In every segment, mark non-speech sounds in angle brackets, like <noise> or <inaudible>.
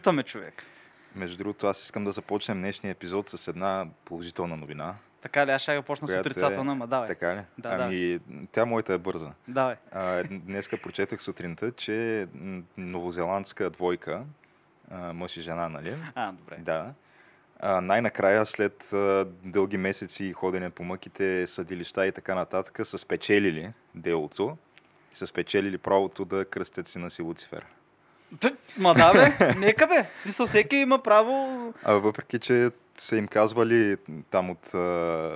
Излитаме човек. Между другото, аз искам да започнем днешния епизод с една положителна новина. Така ли, аз ще го почна с е- отрицателна, ма давай. Така ли? Да, ами, тя моята е бърза. Давай. А, днеска прочетах сутринта, че новозеландска двойка, а, мъж и жена, нали? А, добре. Да. А, най-накрая, след а, дълги месеци ходене по мъките, съдилища и така нататък, са спечелили делото са спечелили правото да кръстят сина си Луцифер. Ма да бе, <laughs> нека бе. В смисъл всеки има право... А въпреки, че са им казвали там от а,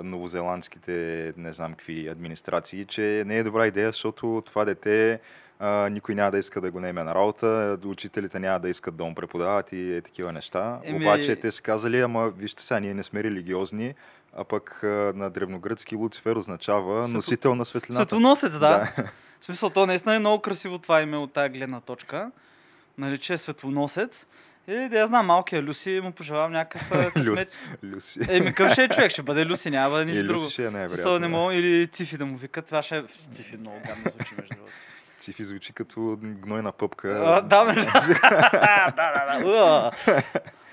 новозеландските, не знам какви администрации, че не е добра идея, защото това дете а, никой няма да иска да го наеме на работа, учителите няма да искат да му преподават и е, такива неща. Еми- Обаче те са казали, ама вижте сега, ние не сме религиозни, а пък а, на древногръцки Луцифер означава Светло- носител на светлината. Светлоносец, да. В смисъл, то наистина е много красиво това име от тази гледна точка. Нали, че е светлоносец. И да я знам, малкия Люси му пожелавам някакъв <laughs> късмет. Люси. Еми, къв ще е човек? Ще бъде Люси, няма да бъде нищо друго. Ще е най-вероятно. не мога или Цифи да му викат. Това ще е... Цифи много гадно звучи, между другото. Цифи звучи като гнойна пъпка. А, да, между <laughs> да, да, да.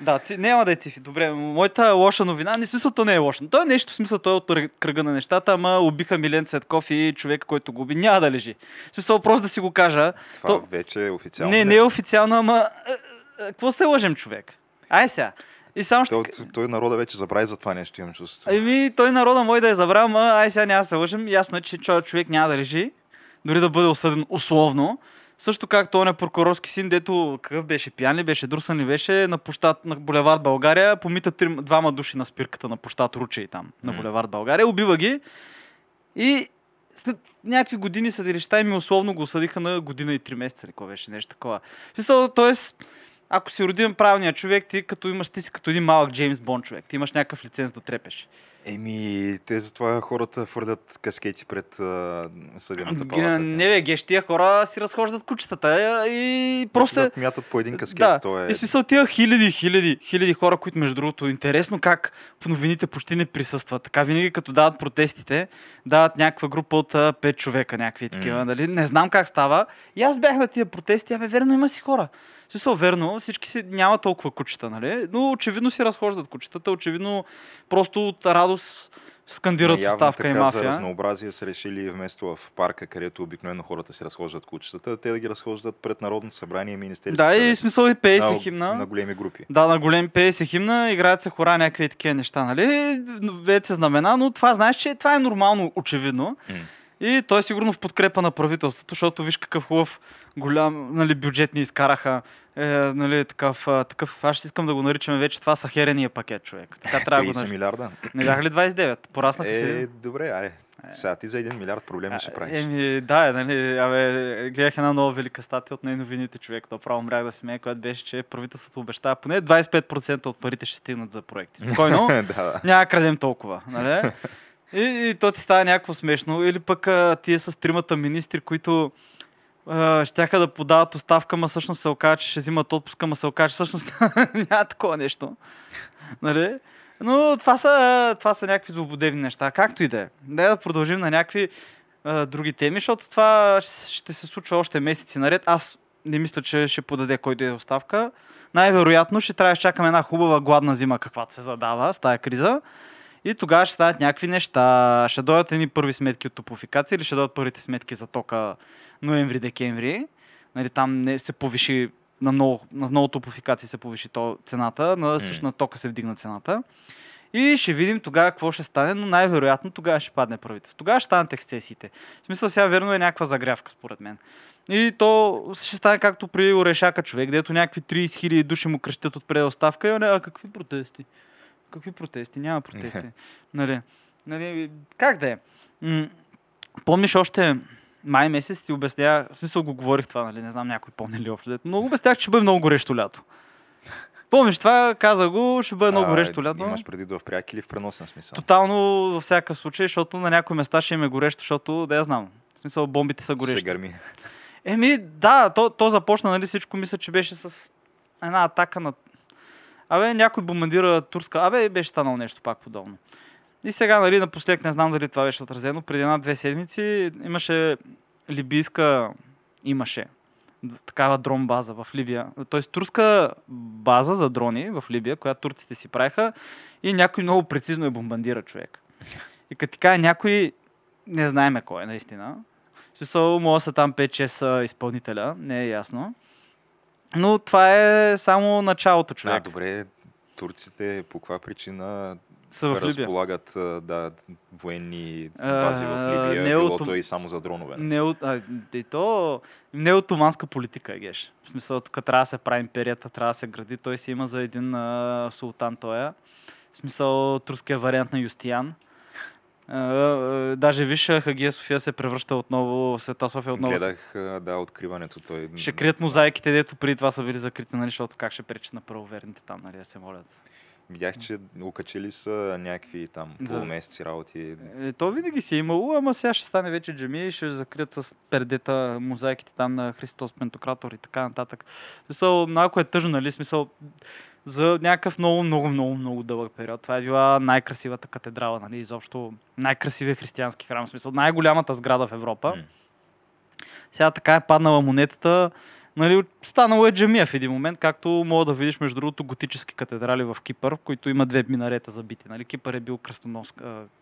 Да, ци... няма да е цифи. Добре, моята лоша новина, не смисъл, то не е лошо. То е нещо, в смисъл, той е от кръ- кръга на нещата, ама убиха Милен Цветков и човека, който го уби, няма да лежи. В смисъл, просто да си го кажа. Това То... вече е официално. Не, не е официално, ама... е, е, Какво се лъжем, човек? Ай сега. И само ще... Той, той народа вече забрави за това нещо, имам чувство. Еми, той народа мой да е забрал, ама ай сега няма да се лъжем. Ясно е, че чо- човек няма да лежи, дори да бъде осъден условно. Също както он е прокурорски син, дето какъв беше пиян ли беше, друсан ли беше, на площад на булевард България, помита три, двама души на спирката на площад Ручей там, на булевард България, убива ги и след някакви години съдилища им условно го осъдиха на година и три месеца, или беше, нещо такова. Смисъл, Тоест, ако си родим правилния човек, ти като имаш, ти си като един малък Джеймс Бон човек. Ти имаш някакъв лиценз да трепеш. Еми, те затова хората фърдят каскети пред а, съдебната палата. Не бе, геш, тия хора си разхождат кучетата и просто... Да мятат по един каскет. Да, то е... и смисъл тия хиляди, хиляди, хиляди хора, които между другото интересно как по новините почти не присъстват. Така винаги като дават протестите, дават някаква група от а, пет човека, някакви такива, М. нали? Не знам как става. И аз бях на тия протести, абе верно има си хора. Смисъл, верно, всички си няма толкова кучета, нали? Но очевидно си разхождат кучетата, очевидно просто от радост скандират Явно оставка и така За мафия. разнообразие са решили вместо в парка, където обикновено хората си разхождат кучетата, те да ги разхождат пред Народното събрание и Министерство Да, и смисъл и пее се на, химна. на големи групи. Да, на големи пее се химна, играят се хора, някакви такива неща, нали? Веят се знамена, но това знаеш, че това е нормално, очевидно. М. И той е сигурно в подкрепа на правителството, защото виж какъв хубав голям нали, бюджет ни изкараха. Е, нали, такъв, такъв, аз ще искам да го наричаме вече това сахерения пакет, човек. Така трябва да го 30 наричаме. милиарда. Не бяха ли 29? Пораснаха Е, се. добре, аре. Сега ти за един милиард проблеми ще правиш. Еми, да, е, нали, абе, гледах една нова велика статия от най-новините човек, направо мрях да смея, която беше, че правителството обещава поне 25% от парите ще стигнат за проекти. Спокойно, <laughs> да, да. няма крадем толкова, нали? И, и то ти става някакво смешно. Или пък а, тия с тримата министри, които а, щяха да подават оставка, ма всъщност се оказа, че ще взимат отпуска, ма се оказа, че всъщност <laughs> няма такова нещо. Нали? Но това са, това са някакви злободевни неща. Както и да е. Дай да продължим на някакви а, други теми, защото това ще се случва още месеци наред. Аз не мисля, че ще подаде кой да е оставка. Най-вероятно ще трябва да чакаме една хубава гладна зима, каквато се задава с тая криза. И тогава ще станат някакви неща. Ще дойдат едни първи сметки от топофикация или ще дойдат първите сметки за тока ноември-декември. Нали, там не се повиши на много, на много топофикации се повиши то, цената, на, също на тока се вдигна цената. И ще видим тогава какво ще стане, но най-вероятно тогава ще падне правителство. Тогава ще станат ексцесиите. В смисъл сега верно е някаква загрявка, според мен. И то ще стане както при Орешака човек, където някакви 30 хиляди души му крещят от предоставка. И, а какви протести? Какви протести? Няма протести. <laughs> нали, нали, как да е? М- помниш още май месец ти обясня, в смисъл го говорих това, нали, не знам някой помни ли общо. Много обяснях, че ще бъде много горещо лято. Помниш това, каза го, ще бъде много горещо лято. Имаш преди в пряк или в преносен смисъл? Тотално във всякакъв случай, защото на някои места ще им е горещо, защото да я знам. В смисъл бомбите са горещи. Ще гърми. Еми, да, то, то започна, нали, всичко мисля, че беше с една атака на... Абе, някой бомбандира турска... Абе, беше станало нещо пак подобно. И сега, нали, напоследък не знам дали това беше отразено. Преди една-две седмици имаше либийска... Имаше такава дрон база в Либия. Тоест турска база за дрони в Либия, която турците си правиха и някой много прецизно е бомбандира човек. И като така някой, не знаеме кой е наистина. В смисъл, може да са там 5-6 изпълнителя, не е ясно. Но това е само началото, човек. Да, добре, турците по каква причина са в Либия. разполагат да, военни бази в Либия, не било от... то и само за дронове. Не от, а, и то не е отоманска политика, геш. В смисъл, тук трябва да се прави империята, трябва да се гради. Той си има за един а, султан тоя. В смисъл, турския вариант на Юстиян. Даже виж, Хагия София се превръща отново, Света София отново. Гледах, да, откриването. Той... Ще крият мозайките, дето преди това са били закрити, нали, защото как ще пречат на правоверните там, нали, да се молят. Видях, че окачили са някакви там За... полумесеци работи. Е, то винаги си е имало, ама сега ще стане вече джами и ще закрият с пердета мозайките там на Христос Пентократор и така нататък. Смисъл, малко е тъжно, нали? Смисъл, за някакъв много, много, много, много дълъг период. Това е била най-красивата катедрала, нали? Изобщо най-красивия християнски храм. В смисъл, най-голямата сграда в Европа. Mm. Сега така е паднала монетата Нали, станало е джамия в един момент, както мога да видиш, между другото, готически катедрали в Кипър, които има две минарета забити. Нали, Кипър е бил кръстонос,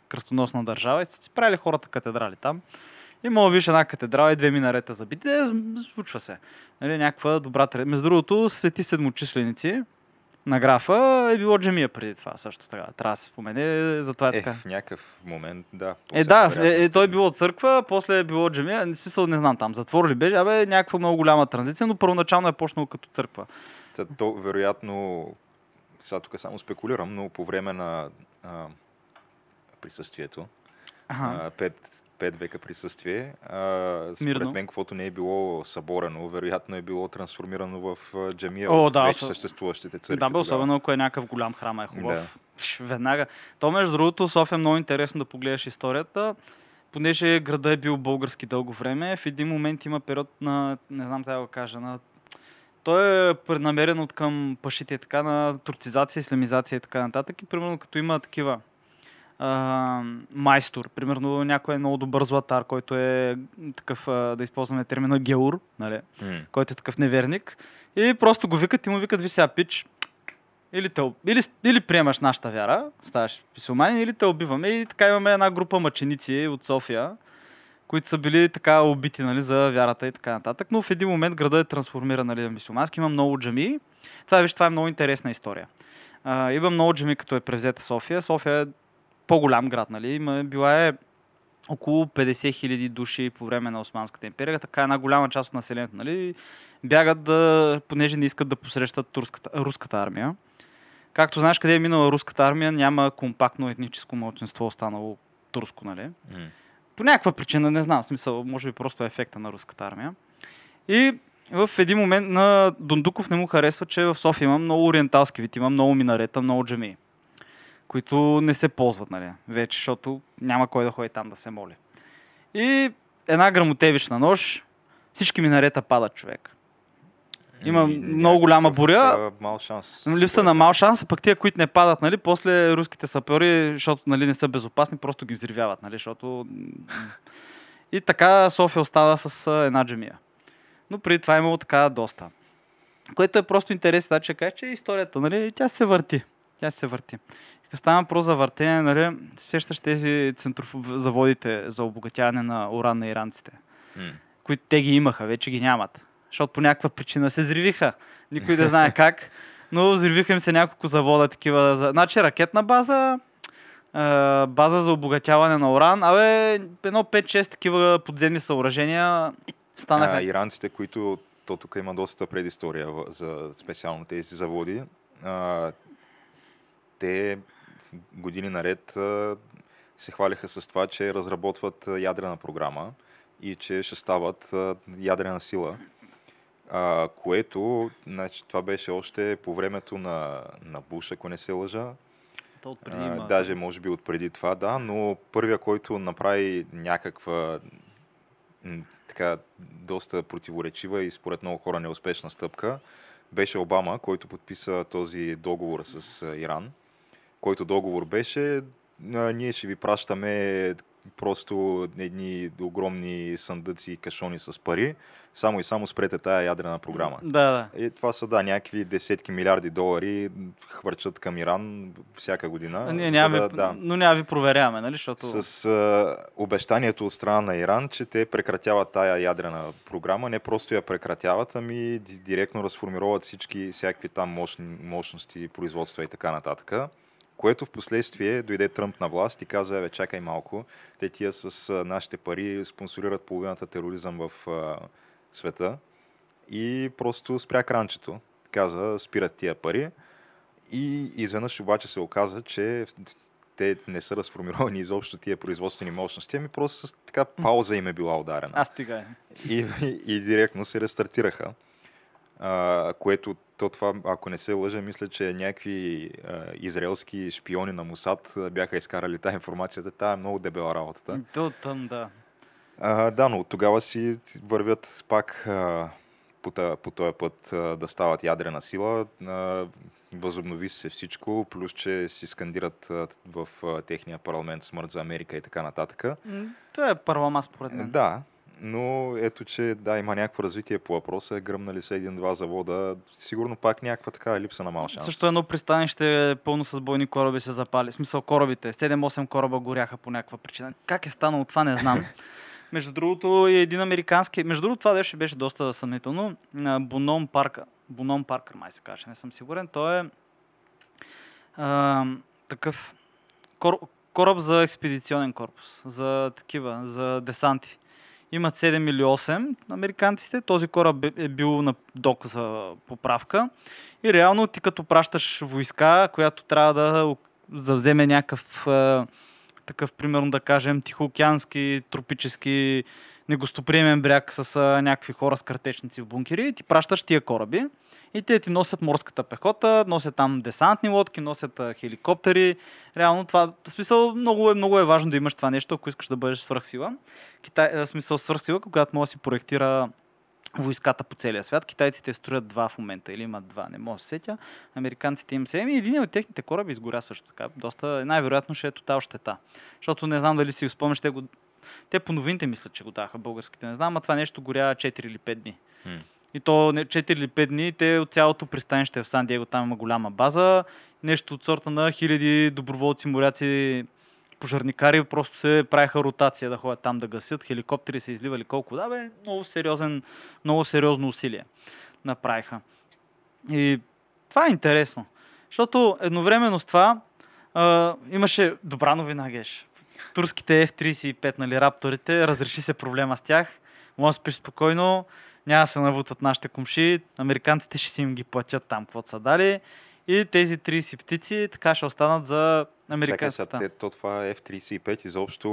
кръстоносна държава и са си правили хората катедрали там. И мога да видиш една катедрала и две минарета забити. Е, случва се. Нали, някаква добра Между другото, свети седмочисленици, на графа е било джамия преди това също така. Трябва да се спомене, затова е, е така. в някакъв момент, да. Е, да, е, е, той е било църква, после е било джамия. В смисъл, не знам там, затвор ли беше, абе, някаква много голяма транзиция, но първоначално е почнало като църква. То, то вероятно, сега тук само спекулирам, но по време на а, присъствието, ага. а, пет, пет века присъствие. А, според Мирно. мен, каквото не е било съборено, вероятно е било трансформирано в джамия О, от да, вече съществуващите църкви. Да, бе, особено ако е някакъв голям храм, е хубав. Да. Пш, веднага. То, между другото, София е много интересно да погледаш историята. Понеже града е бил български дълго време, в един момент има период на, не знам да го кажа, на той е преднамерен от към пашите, така на турцизация, исламизация и така нататък. И примерно като има такива а, майстор. Примерно някой е много добър златар, който е такъв, а, да използваме термина геур, нали? Mm. който е такъв неверник. И просто го викат и му викат, ви сега пич, или, те, или, или приемаш нашата вяра, ставаш писоманин, или те убиваме. И така имаме една група мъченици от София, които са били така убити нали, за вярата и така нататък. Но в един момент града е трансформиран нали, на мисюмански. Има много джами. Това, виж, това е много интересна история. Uh, има много джами, като е превзета София. София е по-голям град, нали? Има, била е около 50 хиляди души по време на Османската империя, така една голяма част от населението, нали? Бягат да, понеже не искат да посрещат турската, руската армия. Както знаеш къде е минала руската армия, няма компактно етническо младсинство останало турско, нали? Mm. По някаква причина, не знам, смисъл, може би просто е ефекта на руската армия. И в един момент на Дондуков не му харесва, че в София има много ориенталски вид, има много минарета, много джамии които не се ползват, нали, вече, защото няма кой да ходи там да се моли. И една грамотевична нощ, всички минарета падат човек. Има и, много голяма буря. Мал шанс. Липса на мал шанс, пък тия, които не падат, нали, после руските сапьори, защото нали, не са безопасни, просто ги взривяват, нали, защото... И така София остава с една джемия. Но преди това е имало така доста. Което е просто интересно, да, че кажа, че историята, нали, тя се върти. Тя се върти. Става про за въртене, нали, сещаш тези заводите за обогатяване на уран на иранците, mm. които те ги имаха, вече ги нямат. Защото по някаква причина се зривиха. Никой не знае как, но взривиха им се няколко завода такива. Значи ракетна база, база за обогатяване на уран. Абе, едно 5-6 такива подземни съоръжения станаха. А, иранците, които то тук има доста предистория за специално тези заводи, а, те години наред се хвалиха с това, че разработват ядрена програма и че ще стават ядрена сила. А, което, значи, това беше още по времето на, на Буш, ако не се лъжа. То отпреди А. Даже може би отпреди това, да, но първия, който направи някаква така доста противоречива и според много хора неуспешна стъпка, беше Обама, който подписа този договор с Иран, който договор беше ние ще ви пращаме просто едни огромни съндъци и кашони с пари, само и само спрете тая ядрена програма. Да, да. И това са, да, някакви десетки милиарди долари хвърчат към Иран всяка година. А Ние няма, да, ви, да, но няма ви проверяваме, нали? Защото... с а, обещанието от страна на Иран, че те прекратяват тая ядрена програма. Не просто я прекратяват, ами ди- директно разформироват всички всякакви там мощни, мощности, производства и така нататък. Което в последствие дойде Тръмп на власт и каза, бе, чакай малко, те тия с а, нашите пари спонсорират половината тероризъм в а, света и просто спря кранчето. Каза, спират тия пари и изведнъж обаче се оказа, че те не са разформировани изобщо тия производствени мощности, ами просто с така пауза им е била ударена. Аз стига. И, и, и директно се рестартираха. А, което то това, ако не се лъжа, мисля, че някакви а, израелски шпиони на Мусад бяха изкарали тази информацията. Тая е много дебела работата. То там, да. А, да, но от тогава си вървят пак а, по, та- по този път а, да стават ядрена сила. А, възобнови се всичко, плюс че си скандират а, в а, техния парламент смърт за Америка и така нататък. Това е първа според мен. Да, но ето, че да, има някакво развитие по въпроса. Гръмнали са един-два завода. Сигурно пак някаква така липса на мал шанс. Също едно пристанище пълно с бойни кораби се запали. В смисъл корабите. 7-8 кораба горяха по някаква причина. Как е станало това, не знам. <laughs> Между другото, и един американски... Между другото, това беше, беше доста съмнително. Боном Паркър. Боном Паркър, май се каже, не съм сигурен. Той е а, такъв кор, кораб за експедиционен корпус. За такива, за десанти. Имат 7 или 8 американците. Този кораб е бил на док за поправка. И реално ти като пращаш войска, която трябва да завземе някакъв а, такъв, примерно да кажем, тихоокеански, тропически, негостоприемен бряг с а, някакви хора с картечници в бункери и ти пращаш тия кораби. И те ти носят морската пехота, носят там десантни лодки, носят а, хеликоптери. Реално това, в смисъл, много е, много е важно да имаш това нещо, ако искаш да бъдеш свръхсила. Китай, в смисъл свръхсила, когато може да си проектира войската по целия свят. Китайците строят два в момента или имат два, не мога да се сетя. Американците им се. Еми, един от техните кораби изгоря също така. Доста, най-вероятно ще е тотал щета. Защото не знам дали си го спомняш, те, го, те по новините мислят, че го даха българските. Не знам, а това нещо горя 4 или 5 дни. М. И то не 4 или 5 дни, те от цялото пристанище в Сан Диего, там има голяма база. Нещо от сорта на хиляди доброволци, моряци, пожарникари просто се правиха ротация да ходят там да гасят. Хеликоптери се изливали колко да бе. Много, сериозен, много сериозно усилие направиха. И това е интересно. Защото едновременно с това а, имаше добра новина, Геш. Турските F-35, нали, рапторите, разреши се проблема с тях. Може да спиш спокойно, няма да се навутат нашите комши, американците ще си им ги платят там, каквото са дали. И тези 30 птици така ще останат за Чакай сега, американската. то това F-35 изобщо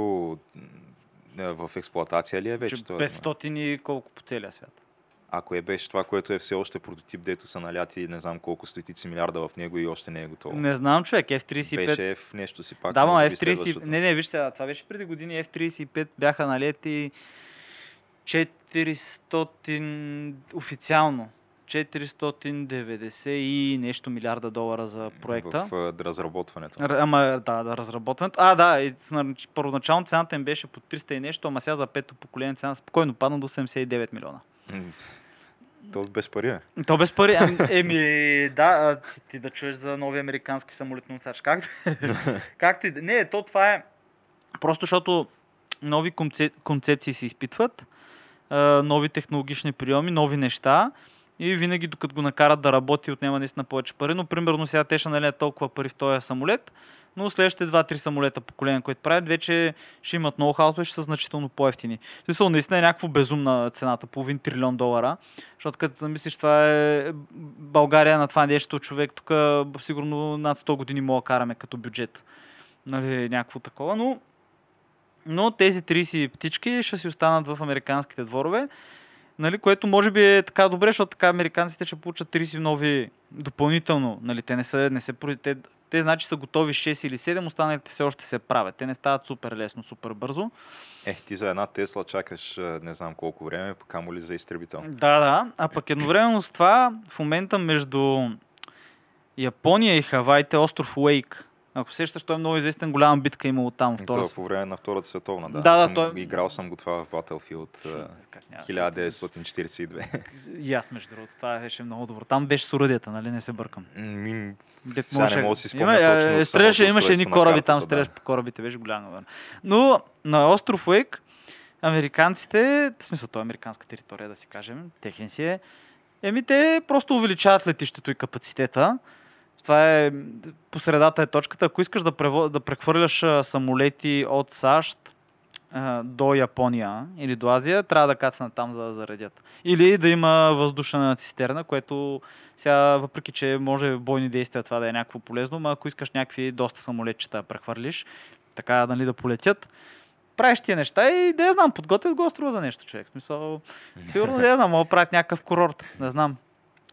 в експлоатация ли е вече? Че това? 500 и колко по целия свят. Ако е беше това, което е все още прототип, дето са наляти не знам колко стотици милиарда в него и още не е готово. Не знам, човек, F-35. Беше F нещо си пак. да, ма може би F-30... следващото. Не, не, виж сега, това беше преди години. F-35 бяха налети 400 официално. 490 и нещо милиарда долара за проекта. В разработването. Ама да, да, разработването. А, да, и, на- първоначално цената им беше по 300 и нещо, ама сега за пето поколение цена спокойно падна до 79 милиона. То без пари е. То без пари. Ами, еми, да, ти, ти да чуеш за нови американски самолетносач. Както, <laughs> както и да. Не, то това е просто защото нови концеп, концепции се изпитват, нови технологични приеми, нови неща и винаги докато го накарат да работи, отнема наистина повече пари. Но примерно сега те ще налият толкова пари в този самолет, но следващите 2-3 самолета поколения, които правят, вече ще имат ноу-хауто и ще са значително по-ефтини. В смисъл, наистина е някакво безумна цената, половин трилион долара, защото като замислиш, това е България на това нещо човек, тук сигурно над 100 години мога караме като бюджет. Нали, някакво такова, но но тези 30 птички ще си останат в американските дворове, нали, което може би е така добре, защото така американците ще получат 30 нови допълнително. Нали, те не са, не се, те, те значи са готови 6 или 7, останалите все още се правят. Те не стават супер лесно, супер бързо. Ех, ти за една Тесла чакаш не знам колко време, камо ли за изтребител. Да, да. А пък едновременно с това, в момента между Япония и Хавайте, остров Уейк, ако сещаш, той е много известен, голяма битка имало там. Втора... Това по време на Втората световна, да. Да, да, съм, той... Играл съм го това в Battlefield 1942. И аз, между другото, това беше много добро. Там беше с уръдията, нали? Не се бъркам. Ми, сега може... не мога да си спомня Има, точно. Е, стреляше, имаше едни кораби там, стреляш да. по корабите, беше голямо. Но на остров Уейк, американците, в смисъл, това е американска територия, да си кажем, техен си е, еми те просто увеличават летището и капацитета това е, по средата е точката. Ако искаш да, прево, да прехвърляш самолети от САЩ до Япония или до Азия, трябва да кацнат там за да заредят. Или да има въздушна цистерна, което сега, въпреки че може в бойни действия това да е някакво полезно, но ако искаш някакви доста самолетчета да прехвърлиш, така нали, да полетят, правиш тия неща и да я знам, подготвят го острова за нещо, човек. Смисъл, сигурно да я знам, мога правят някакъв курорт, не знам.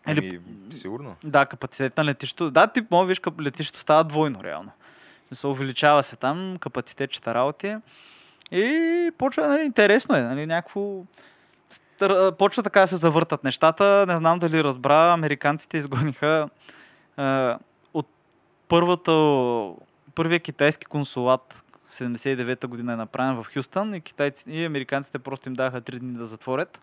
Или, ами, сигурно. Да, капацитет на летището. Да, тип, мога виж, летището става двойно реално. Се увеличава се там, капацитет, чета работи. И почва, нали, интересно е, нали, някакво... Почва така да се завъртат нещата. Не знам дали разбра, американците изгониха е, от първата, първия китайски консулат 79-та година е направен в Хюстън и, китайци, и американците просто им даха 3 дни да затворят.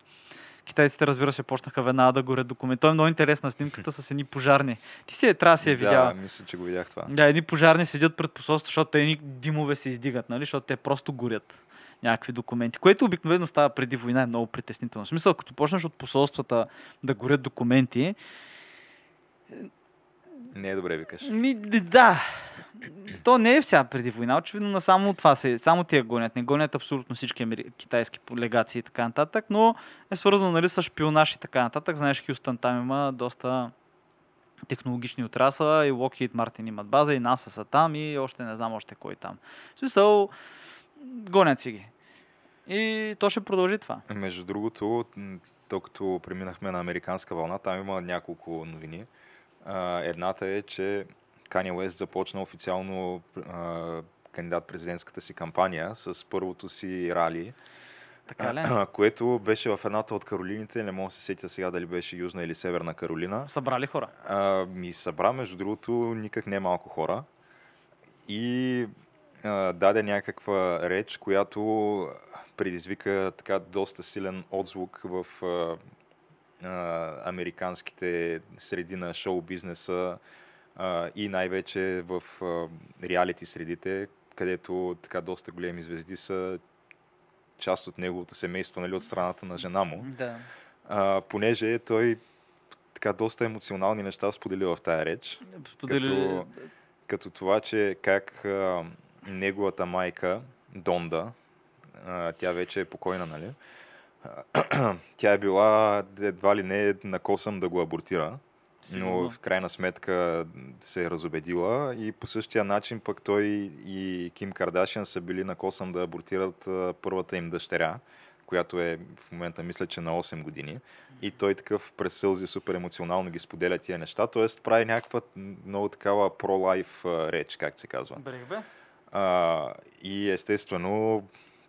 Китайците, разбира се, почнаха веднага да горят документ. Това е много интересна снимката с едни пожарни. Ти си е, трябва да си е видял. Да, мисля, че го видях това. Да, едни пожарни седят пред посолството, защото едни димове се издигат, нали? защото те просто горят някакви документи, което обикновено става преди война е много притеснително. В смисъл, като почнеш от посолствата да горят документи, не е добре, викаш. Ми, да. То не е сега преди война, очевидно на само това се, само тия гонят. Не гонят абсолютно всички китайски легации и така нататък, но е свързано нали, с шпионаж и така нататък. Знаеш, Хюстън там има доста технологични отрасъла и Lockheed Martin имат база и NASA са там и още не знам още кой там. В смисъл, гонят си ги. И то ще продължи това. Между другото, докато преминахме на американска вълна, там има няколко новини. Едната е, че Kanye West започна официално кандидат президентската си кампания с първото си рали. Така ли? <clears throat> Което беше в едната от Каролините, не мога да се сетя сега дали беше Южна или Северна Каролина. Събрали хора? А, ми събра, между другото, никак не малко хора. И а, даде някаква реч, която предизвика така доста силен отзвук в а, а, американските среди на шоу бизнеса а, и най-вече в а, реалити средите, където така доста големи звезди са част от неговото семейство, нали, от страната на жена му. Да. А, понеже той така доста емоционални неща сподели в тая реч. Сподели... Като, като това, че как а, неговата майка, Донда, а, тя вече е покойна, нали? <clears throat> тя е била едва ли не на косъм да го абортира. Сигурно. Но в крайна сметка се е разобедила и по същия начин пък той и Ким Кардашиан са били на косъм да абортират първата им дъщеря, която е в момента мисля, че на 8 години. И той такъв през сълзи супер емоционално ги споделя тия неща, т.е. прави някаква много такава про-лайф реч, как се казва. Брех бе. А, и естествено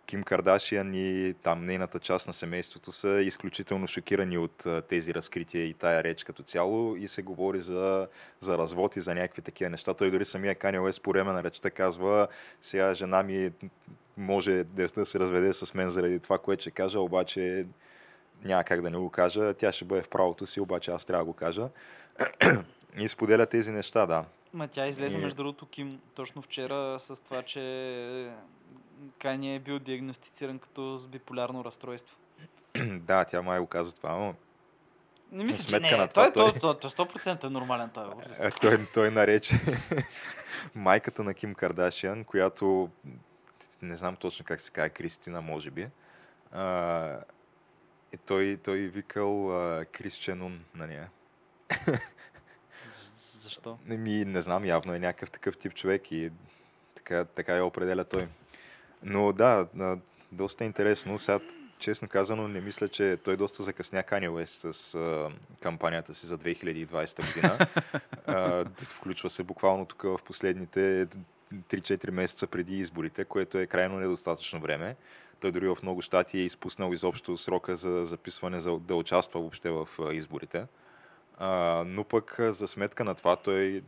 Ким Кардашиан и там нейната част на семейството са изключително шокирани от тези разкрития и тая реч като цяло и се говори за, за развод и за някакви такива неща. Той дори самия Кани Уест по време на речта казва, сега жена ми може да се разведе с мен заради това, което ще кажа, обаче няма как да не го кажа. Тя ще бъде в правото си, обаче аз трябва да го кажа. <clears throat> и споделя тези неща, да. Ма тя излезе, и... между другото, Ким, точно вчера с това, че Кани е бил диагностициран като с биполярно разстройство. <clears throat> да, тя май го каза това, но не мисля, че не. На това, той, той, той, той, 100% е нормален той. Е, той, той нарече <laughs> майката на Ким Кардашиан, която не знам точно как се казва, Кристина, може би. А, и той, той викал а, Крис Ченун на нея. Защо? Ми, не знам, явно е някакъв такъв тип човек и така, така я определя той. Но да, доста интересно. Сега, честно казано, не мисля, че той доста закъсня Kanye West с а, кампанията си за 2020 година. <laughs> а, включва се буквално тук в последните 3-4 месеца преди изборите, което е крайно недостатъчно време. Той дори в много щати е изпуснал изобщо срока за записване за да участва въобще в изборите. А, но пък за сметка на това той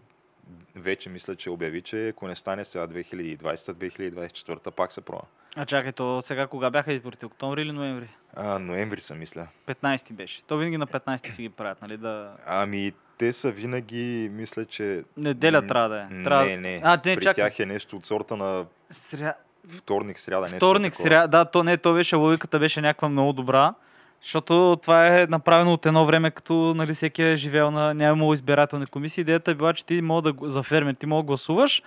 вече мисля, че обяви, че ако не стане сега 2020-2024, пак се проба. А чакай, то сега кога бяха изборите? Октомври или ноември? А, ноември са, мисля. 15 беше. То винаги на 15 си ги правят, нали? Да... Ами, те са винаги, мисля, че... Неделя трябва да е. Не, Трябва... не. А, не, При чакай. тях е нещо от сорта на Сря... вторник, сряда, нещо Вторник, такова. сря... да, то не, то беше, логиката беше някаква много добра, защото това е направено от едно време, като нали, всеки е живял на няма имало избирателни комисии. Идеята е била, че ти мога да за фермер, ти мога да гласуваш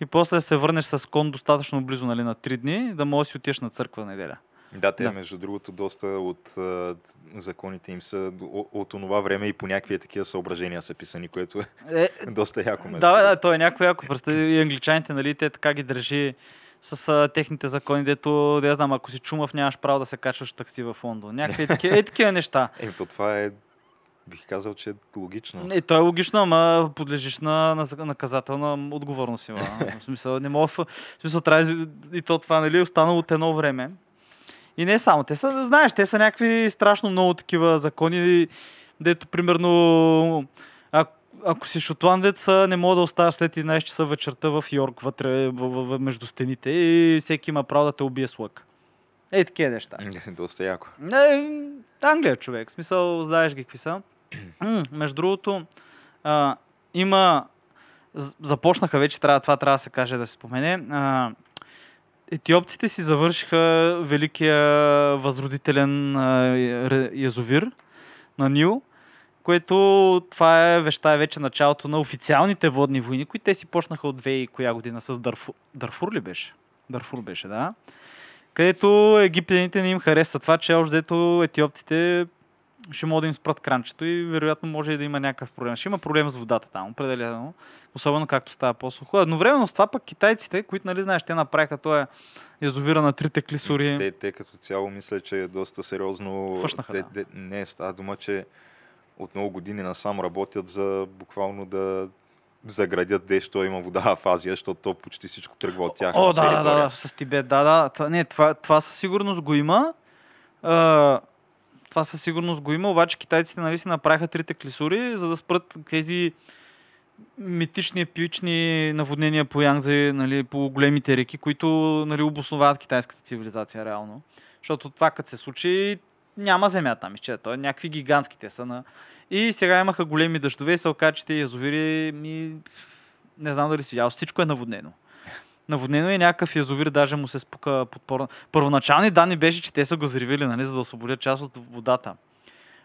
и после да се върнеш с кон достатъчно близо нали, на 3 дни, да можеш да си отидеш на църква неделя. Да, те, Да. да. между другото, доста от а, законите им са от, от онова време и по някакви такива съображения са писани, което е Е, <laughs> доста яко. да, да, другото. то е някакво яко. Представи и англичаните, нали, те така ги държи с а, техните закони, дето, да я знам, ако си чумав, нямаш право да се качваш в такси в Лондон. Някакви такива, е, такива неща. <laughs> Е, то това е, бих казал, че е логично. Е, то е логично, ама подлежиш на, на наказателна отговорност има. <laughs> В смисъл, не мога, в в смисъл, трябва и то това, нали, е останало от едно време. И не само, те са, знаеш, те са някакви страшно много такива закони, дето, примерно, ако си шотландец, не мога да оставаш след 11 часа вечерта в Йорк, вътре, в, в, в, между стените и всеки има право да те убие с лък. Ей, такива неща. <laughs> доста яко. Не, Англия човек. Смисъл, знаеш ги какви са. <clears throat> Между другото, а, има... Започнаха вече, трябва, това трябва да се каже да се спомене. А, етиопците си завършиха великия възродителен а, язовир на Нил, което това е, веща е вече началото на официалните водни войни, които те си почнаха от 2 и коя година с Дарфур. Дарфур ли беше? Дарфур беше, да където египтяните не им харесва това, че още дето етиопците ще могат да им спрат кранчето и вероятно може и да има някакъв проблем. Ще има проблем с водата там, определено. Особено както става по-сухо. Едновременно с това пък китайците, които, нали знаеш, те направиха този язовира на трите клисури. Те, те като цяло мисля, че е доста сериозно. Фъшнаха, те, да. те, не, става дума, че от много години насам работят за буквално да заградят дещо има вода в Азия, защото то почти всичко тръгва от тях. О, да, да, да, да, с Тибет, да, да. Това, не, това, това със сигурност го има. А, това със сигурност го има, обаче китайците нали, си направиха трите клисури, за да спрат тези митични, епични наводнения по Янзе, нали, по големите реки, които нали, обосновават китайската цивилизация реално. Защото това като се случи, няма земя там, изче. То е някакви гигантски те са на... И сега имаха големи дъждове и се оказа, че те язовири, ми... не знам дали си видял, всичко е наводнено. Наводнено е някакъв язовир, даже му се спука подпора. Първоначални данни беше, че те са го взривили, нали, за да освободят част от водата.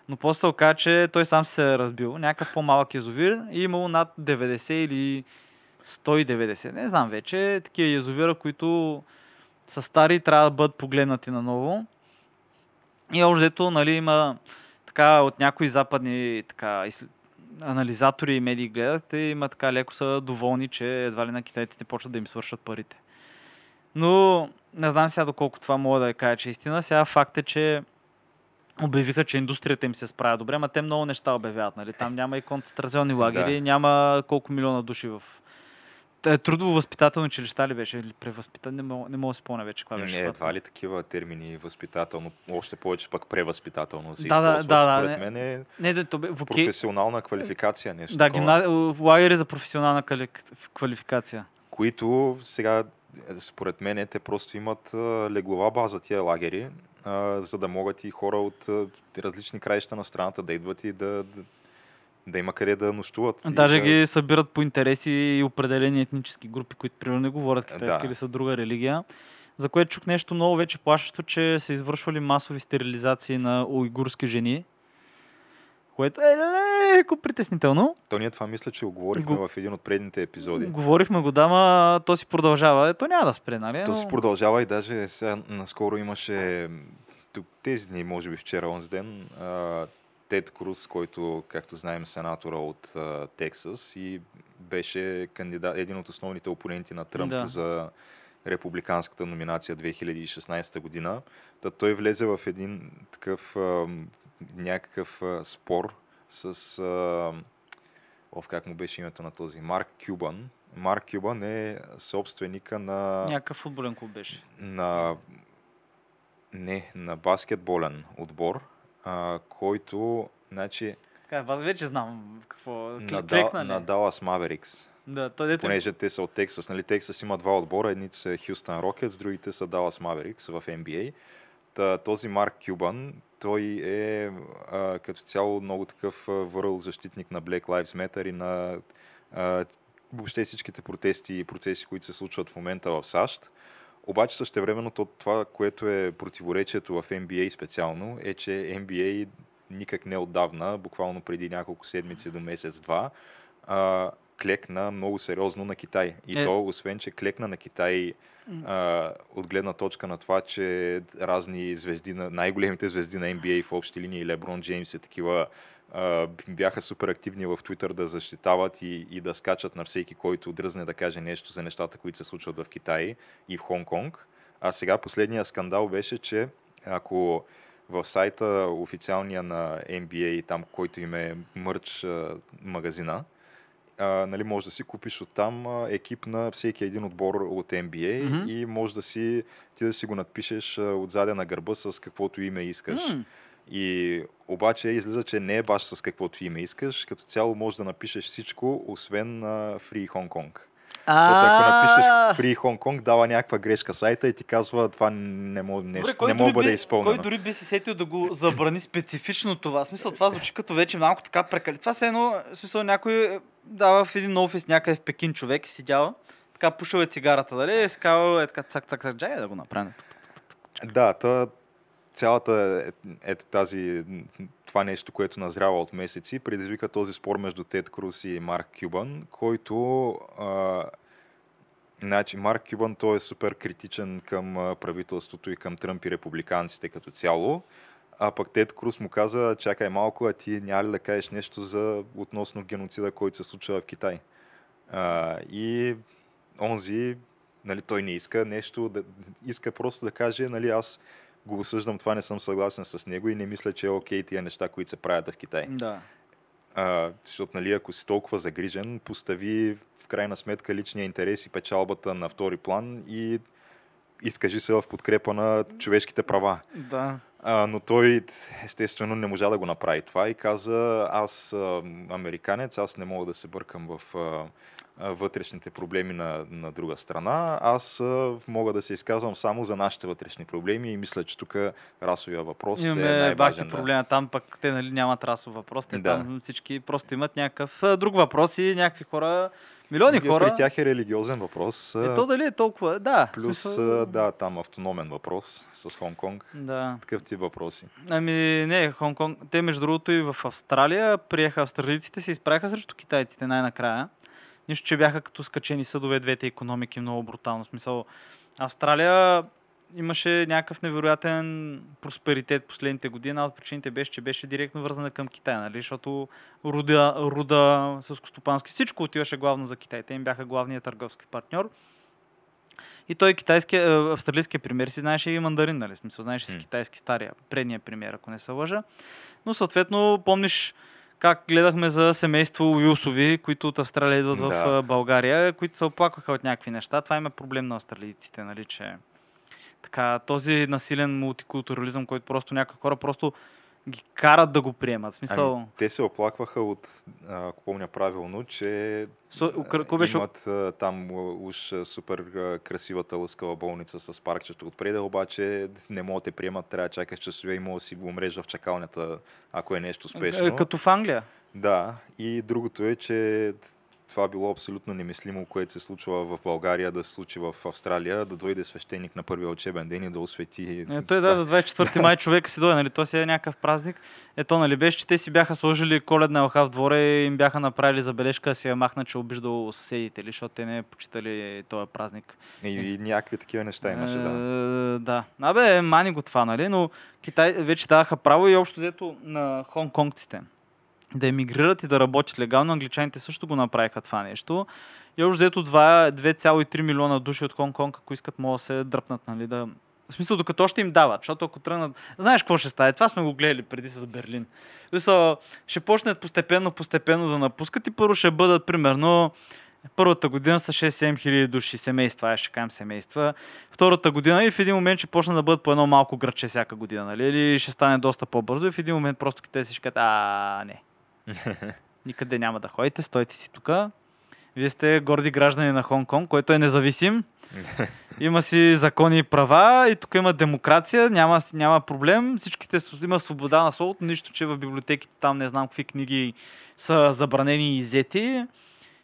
Но после се оказа, че той сам се е разбил. Някакъв по-малък язовир и имало над 90 или 190. Не знам вече. Такива язовира, които са стари и трябва да бъдат погледнати наново. И още дето, нали, има така от някои западни така, анализатори и медии гледат и има така леко са доволни, че едва ли на китайците почват да им свършат парите. Но не знам сега доколко това мога да кажа, че е истина. Сега факт е, че обявиха, че индустрията им се справя добре, ама те много неща обявяват. Нали? Там няма и концентрационни лагери, Да. няма колко милиона души в Те, Трудово-възпитателно училища ли беше? Или превъзпитане? Не мога, не мога да спомня вече каква беше. Не, едва ли такива термини възпитателно, още повече пък превъзпитателно се Да, да, да, да, Според не. мен е Не, да, то бе, в оке... професионална квалификация нещо Да, гимна... лагери за професионална квалификация. които сега, е, според мен, те просто имат леглова база тия лагери, за да могат и хора от различни краища на страната да идват и да, да, има къде да нощуват. и Даже да... ги събират по интереси и определени етнически групи, които примерно не говорят китайски Да. или са друга религия. За което чух нещо много вече плашещо, че са извършвали масови стерилизации на уйгурски жени, което е леко притеснително. То ние това мисля, че го говорихме Го- в един от предните епизоди. Говорихме го, да, ма то си продължава. Ето няма да спре, нали? То се продължава и даже сега наскоро имаше тези дни, може би вчера, онзи ден, Тед Круз, който, както знаем, е сенатора от а, Тексас и беше кандидат, един от основните опоненти на Тръмп Да. за републиканската номинация 2016 година. Та той влезе в един такъв а, някакъв а, спор с а, Ов, как му беше името на този? Марк Кюбан. Марк Кюбан е собственика на, Някакъв футболен клуб беше. на не, на баскетболен отбор, а, който значи, Така, аз вече знам какво. на, Клик, Дал, клекна, на не? Далас Маверикс. Да, той дето... Понеже те са от Тексас. Нали, Тексас има два отбора. Едните са Хюстън Рокетс, другите са Далас Маверикс в NBA. Та, този Марк Кюбан, той е а, като цяло много такъв върл защитник на Black Lives Matter и на а, въобще всичките протести и процеси, които се случват в момента в САЩ. Обаче същевременно то- това, което е противоречието в NBA специално, е, че NBA никак не отдавна, буквално преди няколко седмици до месец-два, а, клекна много сериозно на Китай. И Е. то, освен, че клекна на Китай а, от гледна точка на това, че разни звезди, на, най-големите звезди на NBA в общи линии, Леброн Джеймс и такива, бяха супер активни в Twitter да защитават и, и да скачат на всеки, който дръзне да каже нещо за нещата, които се случват в Китай и в Хонг-Конг. А сега последния скандал беше, че ако в сайта официалния на NBA, там, който им е мърч магазина, а, нали, може да си купиш оттам а, екип на всеки един отбор от NBA Мгм. и може да си, ти да си го надпишеш отзаде на гърба с каквото име искаш. М. И обаче излиза, че не е баш с каквото име искаш. Като цяло можеш да напишеш всичко, освен а, Free Hong Kong. Защото ако напишеш Free Hong Kong, дава някаква грешка сайта и ти казва това не мога, не дори мога бъде изпълнено. Кой дори би се сетил да го забрани специфично това? Смисъл, това звучи като вече малко така прекали. Това се едно, смисъл, някой е, дава в един офис някъде в Пекин човек и седява, така пушил е цигарата, дали? Е е така цак, цак, цак, джай да го направим. Да, та, цялата е, е тази, това нещо, което назрява от месеци, предизвика този спор между Тед Круз и Марк Кюбан, който а, Значи, Марк Кюбан, той е супер критичен към правителството и към Тръмп и републиканците като цяло. А пък Тед Круз му каза, чакай малко, а ти няма ли да кажеш нещо за относно геноцида, който се случва в Китай? А, и онзи, нали, той не иска нещо, да, иска просто да каже, нали, аз го осъждам, това не съм съгласен с него и не мисля, че е окей тия неща, които се правят в Китай. Да. А, защото, нали, ако си толкова загрижен, постави в крайна сметка личния интерес и печалбата на втори план и изкажи се в подкрепа на човешките права. Да. А, но той естествено не можа да го направи това и каза, аз а, американец, аз не мога да се бъркам в а, вътрешните проблеми на, на друга страна. Аз мога да се изказвам само за нашите вътрешни проблеми и мисля, че тук расовия въпрос е Имаме най-важен. бахти да. проблема там, пък те нали, нямат расов въпрос. Те Да. там всички просто имат някакъв друг въпрос и някакви хора, милиони При хора. тях е религиозен въпрос. Е, то дали е толкова? Да. Плюс, смисъл- да, там автономен въпрос с Хонг-Конг. Да. Такъв тип въпроси. Ами не, Хонг-Конг. Те между другото и в Австралия приеха австралийците, се изправиха срещу китайците най-накрая. Нищо, че бяха като скачени съдове двете економики много брутално. В смисъл, Австралия имаше някакъв невероятен просперитет последните години. Една от причините беше, че беше директно вързана към Китай, нали? защото руда, руда сълскостопански, всичко отиваше главно за Китай. Те им бяха главният търговски партньор. И той китайски, е, австралийския пример си знаеше и мандарин, нали? Смисъл, знаеше си китайски стария, предния пример, ако не се лъжа. Но съответно, помниш как гледахме за семейство Уилсови, които от Австралия идват в Да. а, България, които се оплакваха от някакви неща. Това има проблем на австралийците, нали, че така, този насилен мултикултурализъм, който просто някои хора просто ги карат да го приемат. Смисъл, Ами, те се оплакваха от, ако помня правилно, че Со- какво беше- имат а, там уж супер а, красивата лъскава болница с паркчето отпреде, обаче не могат да те приемат, трябва да чакаш часове и мога да си го умрежа в чакалнята, ако е нещо спешно. е, като в Англия. Да, и другото е, че това било абсолютно немислимо, което се случва в България, да се случи в Австралия, да дойде свещеник на първия учебен ден и да освети. Е, той да, за 24 май човек си дойде, нали? То си е някакъв празник. Ето, нали беше, че те си бяха сложили коледна елха в двора и им бяха направили забележка, си я махна, че обиждал съседите, ли, защото те не е почитали този празник. И, и някакви такива неща имаше, да. Е, да. Абе, мани го това, нали? Но Китай вече даваха право и общо взето на хонконгците да емигрират и да работят легално. Англичаните също го направиха това нещо. И общо взето 2,3 милиона души от Хонг-Конг, ако искат, могат да се дръпнат, нали, да, в смисъл, докато още им дават, защото ако тръгнат... Знаеш какво ще стане? Това сме го гледали преди с Берлин. Смисъл, ще почнат постепенно, постепенно да напускат и първо ще бъдат, примерно, Първата година са 6-7 хиляди души семейства, аз ще кажем семейства. Втората година и в един момент ще почне да бъдат по едно малко градче всяка година, нали? Или ще стане доста по-бързо и в един момент просто те си ще кажат, а, не, <laughs> Никъде няма да ходите, стойте си тук. Вие сте горди граждани на Хонг-Конг, който е независим. <laughs> Има си закони и права и тук има демокрация, няма, няма проблем. Всичките има свобода на словото, нищо, че в библиотеките там не знам какви книги са забранени и иззети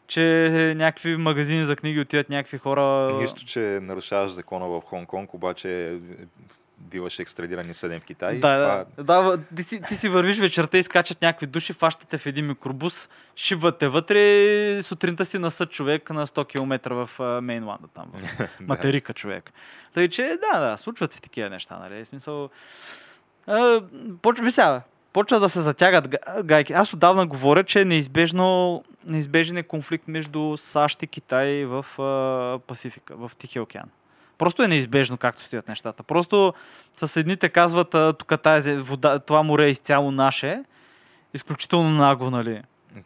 че някакви магазини за книги отиват някакви хора. Нищо, че нарушаваш закона в Хонг-Конг, обаче биваш екстрадиран и съден в Китай. Да, това... да, ти, си, ти си вървиш вечерта и скачат някакви души, фащате в един микробус, шибвате вътре сутринта си насъд човек на 100 км в Мейнланда там, в <laughs> материка човек. Тъй, че да, да, случват се такива неща, нали? Смисъл... А, сега, почва да се затягат гайки. Аз отдавна говоря, че е неизбежно, неизбежен е конфликт между САЩ и Китай в а, Пасифика, в Тихия океан. Просто е неизбежно както стоят нещата. Просто с едните казват, тук тази вода, това море е изцяло наше, изключително нагло, нали?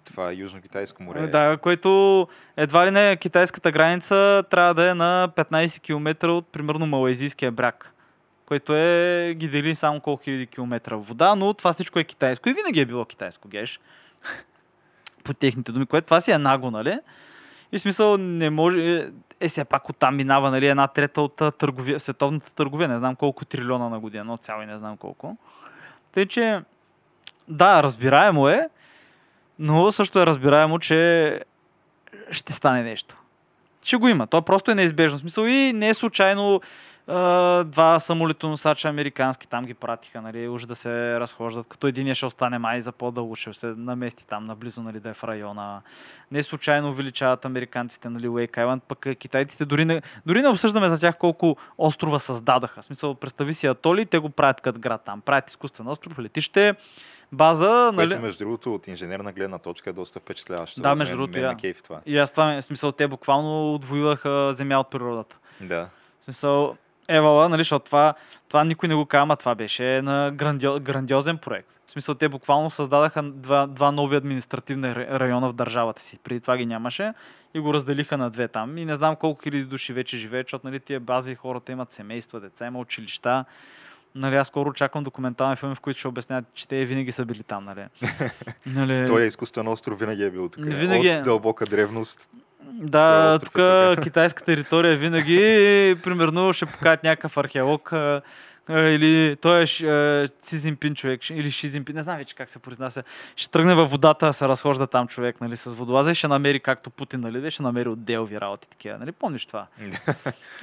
Това е Южно-Китайско море. Да, което едва ли не китайската граница трябва да е на 15 км от примерно малайзийския бряг, което е ги дели само колко хиляди километра вода, но това всичко е китайско и винаги е било китайско, геш. <laughs> По техните думи, което това си е нагло, нали? И смисъл не може е все пак оттам минава нали, една трета от търговия, световната търговия. Не знам колко трилиона на година, но цяло и не знам колко. Тъй, че да, разбираемо е, но също е разбираемо, че ще стане нещо. Ще го има. То просто е неизбежно. В смисъл и не е случайно два самолетоносача американски там ги пратиха, нали, уж да се разхождат, като един ще остане май за по-дълго, ще се намести там наблизо, нали, да е в района. Не случайно увеличават американците, нали, Уейк Айланд, пък китайците дори не, дори не обсъждаме за тях колко острова създадаха. В смисъл, представи си атоли, те го правят като град там. Правят изкуствен остров, летище, база. Което, нали... между другото, от инженерна гледна точка е доста впечатляващо. Да, между другото, я. това. И аз това, в смисъл, те буквално отвоюваха земя от природата. Да. В смисъл, Евала, нали, защото това, това никой не го казва, това беше на грандио, грандиозен проект. В смисъл, те буквално създадаха два, два нови административни района в държавата си. Преди това ги нямаше и го разделиха на две там. И не знам колко хиляди души вече живеят, защото нали, тия бази хората имат семейства, деца, има училища. Нали, аз скоро очаквам документални филми, в които ще обясняват, че те винаги са били там. Нали. <laughs> нали... Той е изкуствен остров, винаги е бил тук. Винаги... От дълбока древност. Да, е тук китайска територия винаги, примерно ще покажат някакъв археолог или той е Цизинпин човек, или Шизинпин, не знам вече как се произнася. Ще тръгне във водата, се разхожда там човек, нали, с водолаза и ще намери, както Путин, нали, ще намери отделви работи такива, нали, помниш това?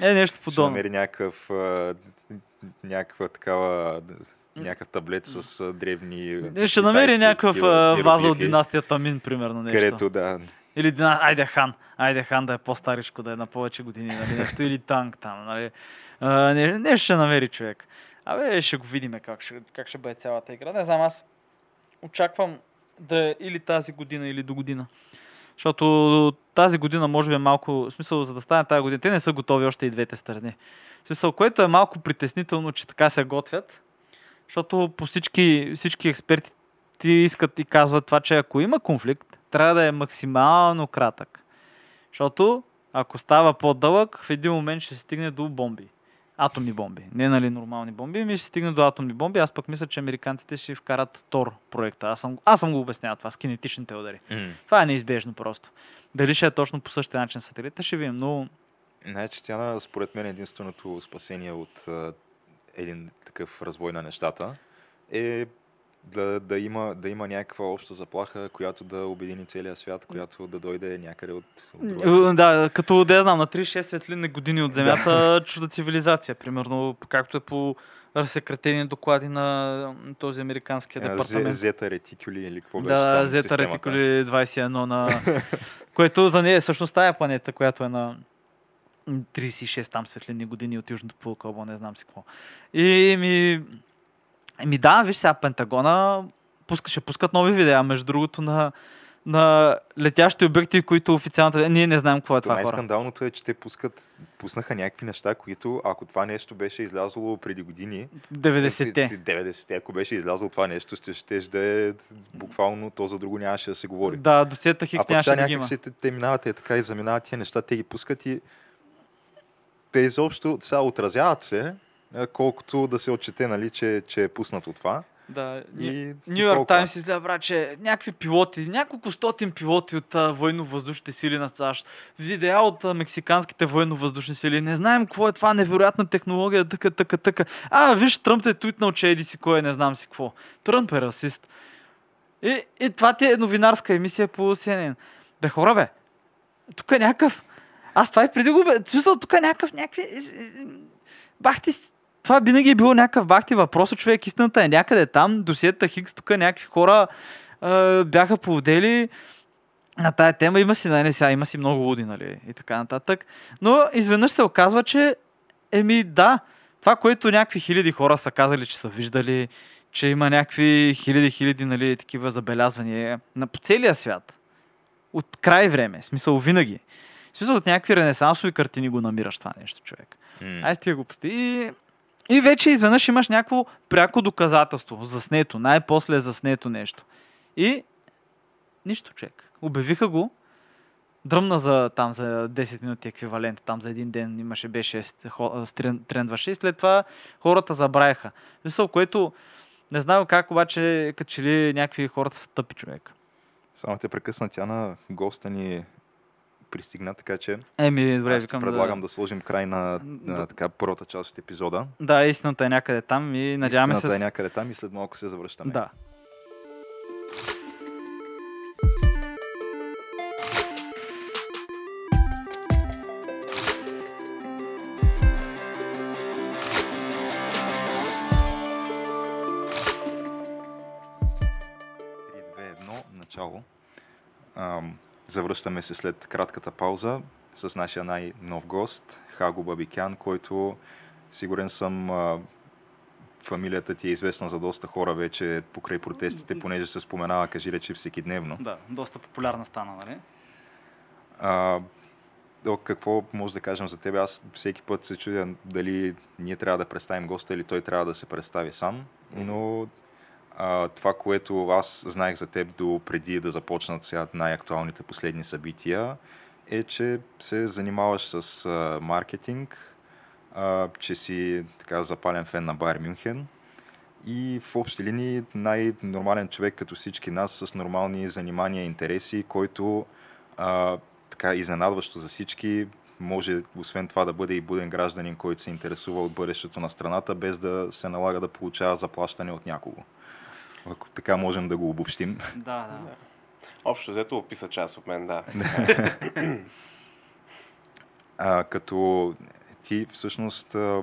е, нещо подобно. Ще намери някакъв, някаква такава някакъв таблет с древни. Ще намери някакъв ваза от династията Мин, примерно. Нещо. Където, да. Или айде хан. Айде хан да е по-старичко, да е на повече години, нали, нещо. Или танк там, нали. А, не, ще намери човек. Абе, ще го видим как ще, как ще бъде цялата игра. Не знам, аз очаквам да е или тази година, или до година. Защото тази година може би е малко, в смисъл за да стане тази година, те не са готови още и двете страни. В смисъл, което е малко притеснително, че така се готвят, защото по всички, всички експерти ти искат и казват това, че ако има конфликт, трябва да е максимално кратък. Защото ако става по-дълъг, в един момент ще се стигне до бомби. Атомни бомби. Не нали нормални бомби, ми ще стигне до атомни бомби. Аз пък мисля, че американците ще вкарат Тор проекта. Аз съм, аз съм го обяснявал това с кинетичните удари. Mm. Това е неизбежно просто. Дали ще е точно по същия начин сателита, ще видим, но... Значи, тя според мен единственото спасение от един такъв развой на нещата е да, да, има, да има някаква обща заплаха, която да обедини целия свят, която да дойде някъде от, от друга. Е, Да, като да я знам, на 36 светлинни години от Земята, <laughs> чужда цивилизация, примерно, както е по разсекретени доклади на този американския Е, департамент. Зе- Зета ретикули или какво беше Да, Зета. Ретикули 21 на... <laughs> което за нея е всъщност тая планета, която е на 36 там светлинни години от Южното полукълбо, не знам си какво. И ми... Ми да, виж сега Пентагона пуска, ще пускат нови видеа, между другото, на, на летящи обекти, които официалната... Ние не знаем какво е Това това, хора. най-скандалното е, че те пускат, пуснаха някакви неща, които ако това нещо беше излязло преди години, 90-те. 90-те, ако беше излязло това нещо, ще, ще, ще е буквално то за друго нямаше да се говори. Да, до Сета Хикс нямаше да ги има. те, те минават е така и заминават тия неща, те ги пускат и те изобщо сега отразяват се, е, колкото да се отчете, нали, че, че е пуснато това. Да, Нью Йорк Таймс изля, брат, че някакви пилоти, няколко стотин пилоти от а, военно-въздушните сили на САЩ, видеа от а, мексиканските военно-въздушни сили, не знаем какво е това, невероятна технология, тъка, тъка, тъка. А, виж, Тръмп е твитнал, че еди си кой е, не знам си какво. Тръмп е расист. И, и това ти е новинарска емисия по CNN. Бе, хора, бе, тук е някакъв... Аз това и преди го бе... тук е някакъв... Някакви... Бахти... Това винаги е било някакъв бахти въпрос, човек. Истината е някъде там. Досиета Хикс, тук някакви хора а, бяха поводели на тая тема. Има си, нали, сега има си много луди, нали, и така нататък. Но изведнъж се оказва, че еми да, това, което някакви хиляди хора са казали, че са виждали, че има някакви хиляди, хиляди, нали, такива забелязвания на по целия свят. От край време, смисъл винаги. В смисъл от някакви ренесансови картини го намираш това нещо, човек. М. Ай с тия глупости. И, и вече изведнъж имаш някакво пряко доказателство. Заснето. Най-после е заснето нещо. И нищо, човек. Обявиха го. Дръмна за, там за 10 минути еквивалент. Там за един ден имаше, беше, трендваше. И след това хората забравяха. Мисъл, което не знам как обаче, като че ли някакви хората са тъпи човек. Само те прекъсна тя на госта ни пристигна, така че Еми, добре, аз ти предлагам да... сложим край на, на Да. така първата част от епизода. Да, истината е някъде там и надяваме се... Истината е някъде там и след малко се завръщаме. Да. Завръщаме се след кратката пауза с нашия най-нов гост, Хаго Бабикян, който сигурен съм фамилията ти е известна за доста хора вече покрай протестите, понеже се споменава, кажи речи всеки дневно. Да, доста популярна стана, нали? А, то какво може да кажем за тебе? Аз всеки път се чудя дали ние трябва да представим госта или той трябва да се представи сам, но това, което аз знаех за теб до преди да започнат сега най-актуалните последни събития, е, че се занимаваш с а, маркетинг, а, че си така запален фен на Байер Мюнхен и в общи линии най-нормален човек като всички нас с нормални занимания и интереси, който а, така изненадващо за всички може освен това да бъде и буден гражданин, който се интересува от бъдещето на страната, без да се налага да получава заплащане от някого. Ако така можем да го обобщим. Да, да. Общо взето описа част от мен, да. А, като ти всъщност, а,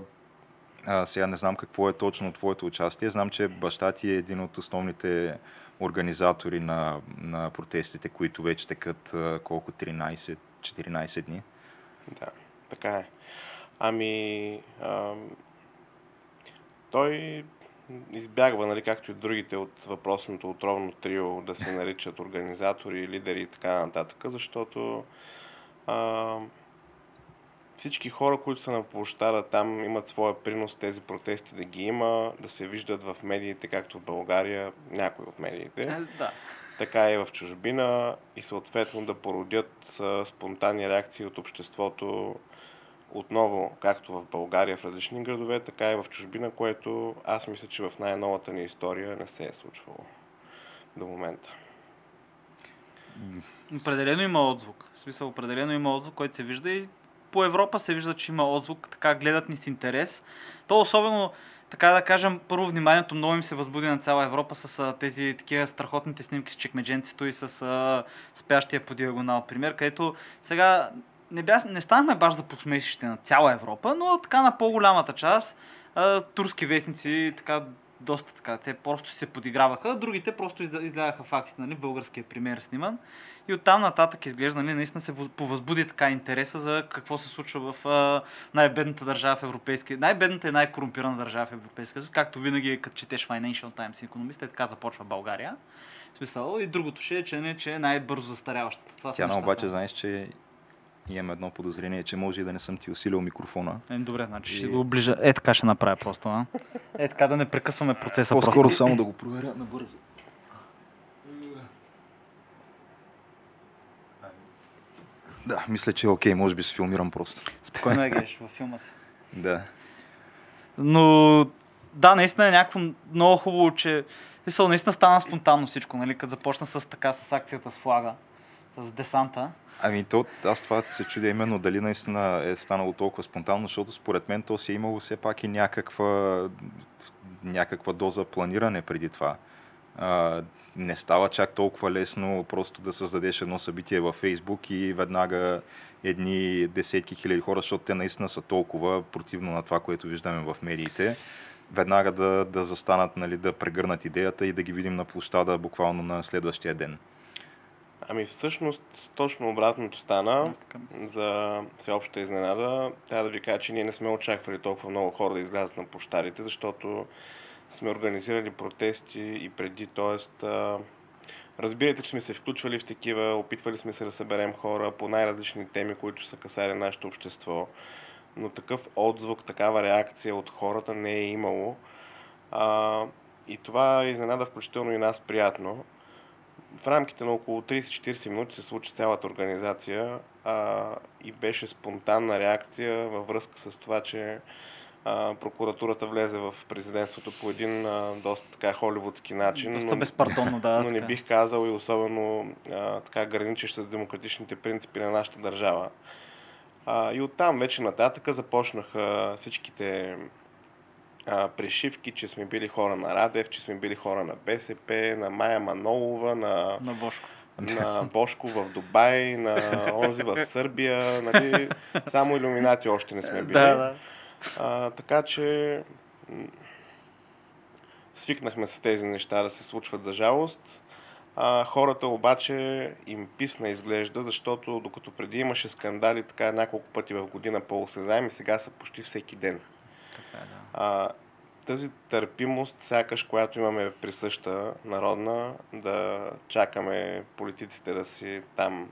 а, сега не знам какво е точно твоето участие, знам, че баща ти е един от основните организатори на, на протестите, които вече текат а, колко 13-14 дни. Да, така е. Ами, ам, той избягва, нали, както и другите от въпросното отровно трио, да се наричат организатори, лидери и така нататък, защото ам, всички хора, които са на площада там, имат своя принос тези протести да ги има, да се виждат в медиите, както в България, някои от медиите да. така и в чужбина и съответно да породят а, спонтанни реакции от обществото отново, както в България в различни градове, така и в чужбина, което аз мисля, че в най-новата ни история не се е случвало до момента. Определено има отзвук. В смисъл, определено има отзвук, който се вижда и по Европа се вижда, че има отзвук, така гледат ни с интерес. То особено така да кажем, първо вниманието много им се възбуди на цяла Европа с тези такива страхотните снимки с чекмедженцето и с а, спящия по диагонал пример, където сега не, бя, не станахме баш за посмешище на цяла Европа, но така на по-голямата част а, турски вестници така доста така, те просто се подиграваха, другите просто изля- излягаха фактите, нали, българския пример сниман. И оттам нататък изглежда, нали, наистина се въз- повъзбуди така интереса за какво се случва в а, най-бедната държава в Европейския, най-бедната и най-корумпирана държава в Европейския съюз. Както винаги, като четеш Financial Times и економист, е така започва България. В смисъл, и другото ще е, че, не, че е най-бързо застаряващата. Това Тя обаче знаеш, че имам едно подозрение, че може и да не съм ти усилил микрофона. Е, добре, значи ще И- го оближа. Е, така ще направя просто, а? Е, така да не прекъсваме процеса По-скоро просто. само да го проверя набързо. Да, мисля, че е окей, може би се филмирам просто. Спокойно да гледаш във филма си. Да. Но да, наистина е някакво много хубаво, че мисъл, наистина стана спонтанно всичко, нали? Като започна с така с акцията с флага, с десанта. Ами то, аз това се чудя именно дали наистина е станало толкова спонтанно, защото според мен то си е имало все пак и някаква, някаква доза планиране преди това. А, не става чак толкова лесно просто да създадеш едно събитие във Фейсбук и веднага едни десетки хиляди хора, защото те наистина са толкова противно на това, което виждаме в медиите, веднага да, да застанат, нали, да прегърнат идеята и да ги видим на площада буквално на следващия ден. Ами всъщност точно обратното стана. За всеобща изненада, трябва да ви кажа, че ние не сме очаквали толкова много хора да излязат на площадите, защото сме организирали протести и преди, т.е. разбирате, че сме се включвали в такива, опитвали сме се да съберем хора по най-различни теми, които са касали нашето общество, но такъв отзвук, такава реакция от хората не е имало. А, и това изненада включително и нас приятно в рамките на около 30-40 минути се случи цялата организация а, и беше спонтанна реакция във връзка с това, че а, прокуратурата влезе в президентството по един а, доста така холивудски начин. Доста безпардонно, да. но не така. бих казал и особено а, така граничещ с демократичните принципи на нашата държава. А, и оттам вече нататък започнаха всичките а, пришивки, че сме били хора на Радев, че сме били хора на БСП, на Майя Манолова, на, На Бошко. на Бошко в Дубай, на онзи в <laughs> Сърбия. Нали? Само иллюминати още не сме били. Да, да. А, така че свикнахме с тези неща да се случват за жалост. А, хората обаче им писна изглежда, защото докато преди имаше скандали така няколко пъти в година по-осезаеми, сега са почти всеки ден. Така е, да. А, тази търпимост, сякаш, която имаме присъща народна, да чакаме политиците да си там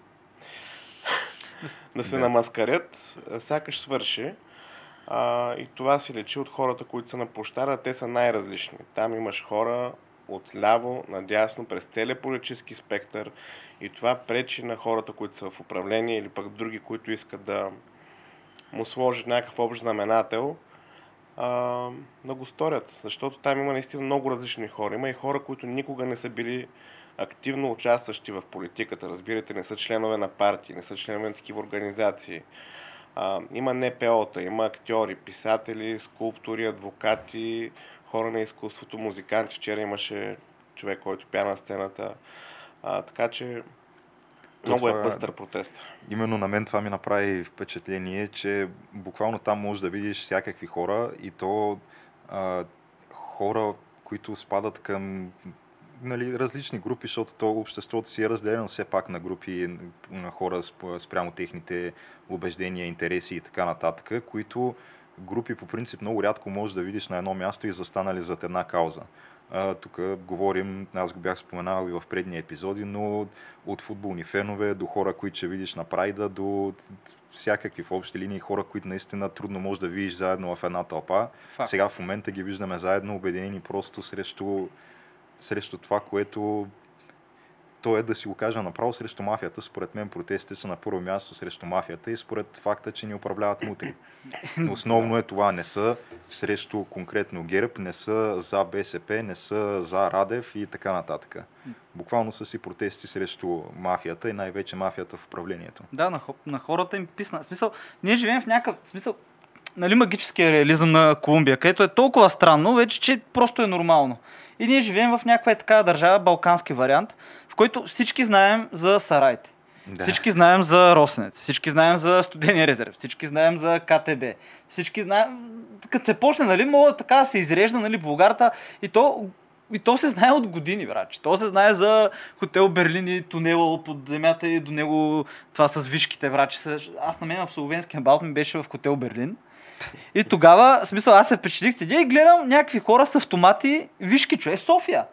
да се Да. намаскарят, сякаш свърши. А, и това си лечи от хората, които са на площада. Те са най-различни. Там имаш хора от ляво, надясно, през целия политически спектър. И това пречи на хората, които са в управление или пък други, които искат да му сложат някакъв общ знаменател, а, да го сторят. Защото там има наистина много различни хора. Има и хора, които никога не са били активно участващи в политиката. Разбирате, не са членове на партии, не са членове на такива организации. А, има НПО-та, има актьори, писатели, скулптори, адвокати, хора на изкуството, музиканти. Вчера имаше човек, който пя на сцената. А, така че много това- е пъстър протест. Именно на мен това ми направи впечатление, че буквално там можеш да видиш всякакви хора и то а, хора, които спадат към нали, различни групи, защото то обществото си е разделено все пак на групи на хора сп- спрямо техните убеждения, интереси и така нататък, които групи по принцип много рядко можеш да видиш на едно място и застанали зад една кауза. Тук говорим, аз го бях споменавал и в предни епизоди, но от футболни фенове до хора, които ще видиш на прайда, до всякакви в общи линии хора, които наистина трудно можеш да видиш заедно в една тълпа. Факт. Сега в момента ги виждаме заедно, обединени просто срещу, срещу това, което то е да си го кажа направо срещу мафията. Според мен протестите са на първо място срещу мафията и според факта, че ни управляват мутри. Основно е това. Не са срещу конкретно ГЕРБ, не са за БСП, не са за Радев и така нататък. Буквално са си протести срещу мафията и най-вече мафията в управлението. Да, на, на хората им писна. В смисъл, ние живеем в някакъв смисъл. нали, магическия реализъм на Колумбия, където е толкова странно, вече, че просто е нормално. И ние живеем в някаква е такава държава, балкански вариант, в който всички знаем за сарайте. Да. Всички знаем за Росенец, всички знаем за студения резерв, всички знаем за КТБ, всички знаем... Като се почне, нали, мога така да се изрежда, нали, Българта и то и то се знае от години, брат. То се знае за хотел Берлин и тунела под земята и до него това с вишките, брат. Аз на мен абсолвенския балт ми беше в хотел Берлин. И тогава, смисъл, аз се впечатлих, седя и гледам някакви хора с автомати, вишки, човек, София.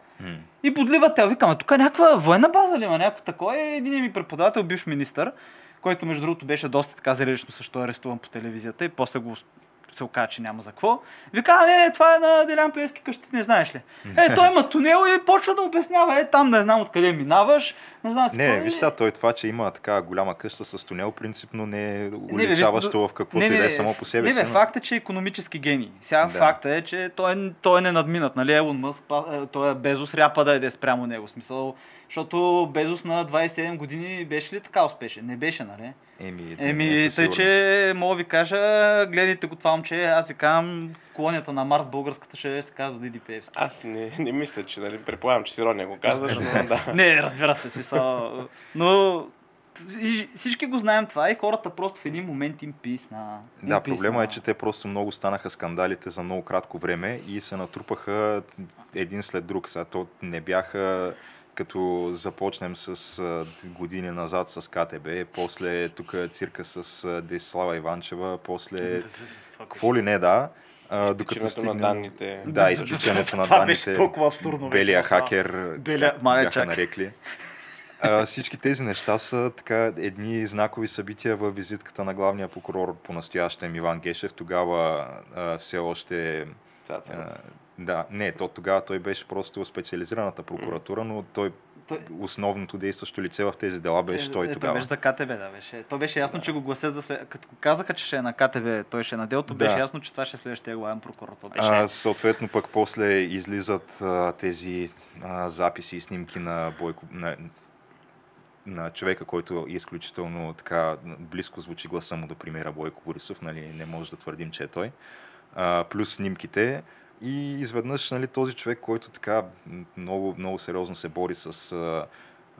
И подливат те. Викаме, тук е някаква военна база ли има, някакво такова. И един ми преподавател, бивш министър, който между другото беше доста така зрелищно също арестуван по телевизията и после го се оказа, че няма за какво. Вика, а, не, не, това е на Делян Певски къщи, не знаеш ли? Е, той има тунел и почва да обяснява, е, там не знам откъде минаваш, не знам Не, виж сега, той това, че има така голяма къща с тунел, принципно не е Не, уличаващо в каквото и да е само по себе не, си. бе, но- факт е, че е економически гений. Сега Да. факта е, че той, той е ненадминат. Нали? Елон Мъск, е, той е Безос, ряпа да е спрямо него. Смисъл, защото Безос на 27 години беше ли така успешен? Не беше, нали? Еми, Еми, тъй, че мога ви кажа, гледайте го това момче, аз ви казвам, колонията на Марс, българската ще се казва Диди Пеевски. Аз не, не мисля, че нали, предполагам, че с ирония го казваш, но да. Не, разбира се, смисъл. Но и всички го знаем това и хората просто в един момент им писна. Им Да, проблема писна. е, че те просто много станаха скандалите за много кратко време и се натрупаха един след друг. Сега то не бяха като започнем с а, години назад с КТБ, после тук цирка с а, Десислава Иванчева, после какво ли не, да. А, докато Изтичането на данните. Да, изтичането на <laughs> данните. беше толкова абсурдно, Белия хакер, Белия- бяха нарекли. А, всички тези неща са така едни знакови събития във визитката на главния прокурор по настоящем Иван Гешев. Тогава а, все още... А, да, не, то тогава той беше просто специализираната прокуратура, но той Той- основното действащо лице в тези дела беше той е, тогава. беше за КТБ, да, беше. То беше ясно, че го гласят за след... Като казаха, че ще е на КТБ, той ще е на делото, Да. беше ясно, че това ще е следващия главен прокурор. То беше... А, съответно пък после излизат а, тези а, записи и снимки на Бойко, на, на човека, който е изключително така близко звучи гласа му до премиера Бойко Борисов, нали, не може да твърдим, че е той, а, плюс снимките и изведнъж нали, този човек, който така много, много сериозно се бори с а,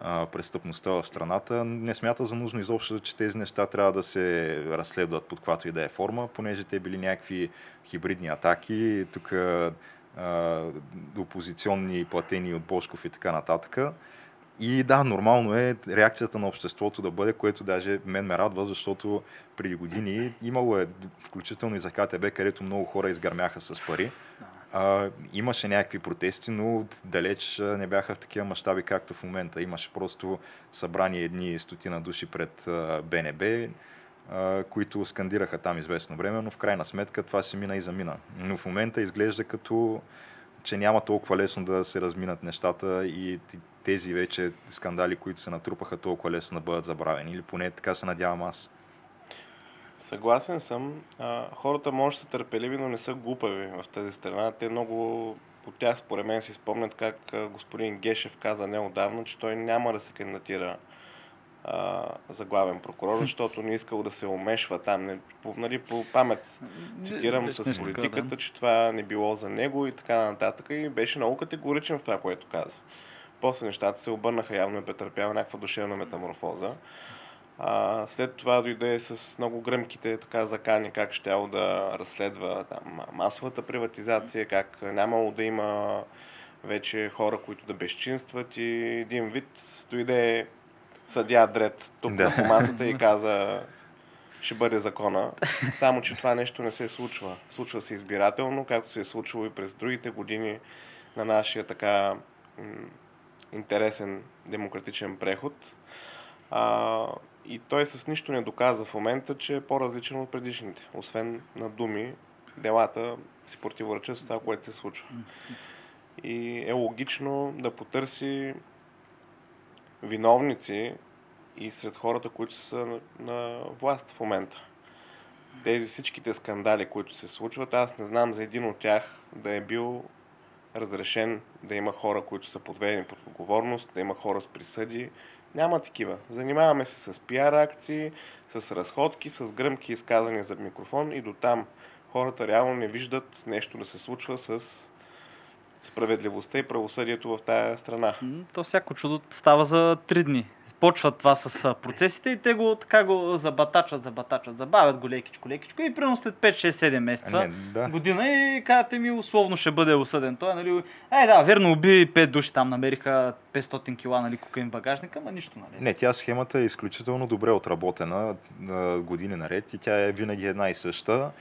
а, престъпността в страната, не смята за нужно изобщо, че тези неща трябва да се разследват под каквато и да е форма, понеже те били някакви хибридни атаки, тук а, опозиционни платени от Бошков и така нататък. И да, нормално е реакцията на обществото да бъде, което даже мен ме радва, защото преди години имало е, включително и за КТБ, където много хора изгърмяха с пари. А, имаше някакви протести, но далеч не бяха в такива мащаби, както в момента. Имаше просто събрани едни стотина души пред БНБ, а, които скандираха там известно време, но в крайна сметка това се мина и замина. Но в момента изглежда като че няма толкова лесно да се разминат нещата и тези вече скандали, които се натрупаха толкова лесно да бъдат забравени. Или поне така се надявам аз. Съгласен съм. А, хората може да са търпеливи, но не са глупави в тази страна. Те много от тях, според мен, си спомнят как господин Гешев каза неодавна, че той няма да се кандидатира а, за главен прокурор, защото не искал да се умешва там. Не, по, нали, по памет цитирам Беше с политиката, да. че това не било за него и така нататък. И беше много категоричен в това, което каза. После нещата се обърнаха, явно е претърпял някаква душевна метаморфоза. А, след това дойде с много гръмките така закани, как щяло да разследва там, масовата приватизация, как нямало да има вече хора, които да безчинстват и един вид дойде съдя Дред тук Да. по масата и каза ще бъде закона. Само, че това нещо не се случва. Случва се избирателно, както се е случвало и през другите години на нашия така интересен демократичен преход. А, и той с нищо не доказа в момента, че е по-различен от предишните. Освен на думи, делата си противоречат с това, което се случва. И е логично да потърси виновници и сред хората, които са на, власт в момента. Тези всичките скандали, които се случват, аз не знам за един от тях да е бил разрешен да има хора, които са подведени под отговорност, да има хора с присъди. Няма такива. Занимаваме се с пиар акции, с разходки, с гръмки изказания за микрофон и до там. хората реално не виждат нещо да се случва с справедливостта и правосъдието в тая страна. То всяко чудо става за три дни. Почват това с процесите и те го така го забатачват, забатачват, забавят го лекичко, лекичко и примерно след 5, 6, 7 месеца, Не, да. година и казвате ми условно ще бъде осъден. Той, нали, е да, верно уби 5 души там, намериха 500 кила, нали, кокаин в багажника, ма нищо, нали. Не, тя схемата е изключително добре отработена години наред и тя е винаги една и съща.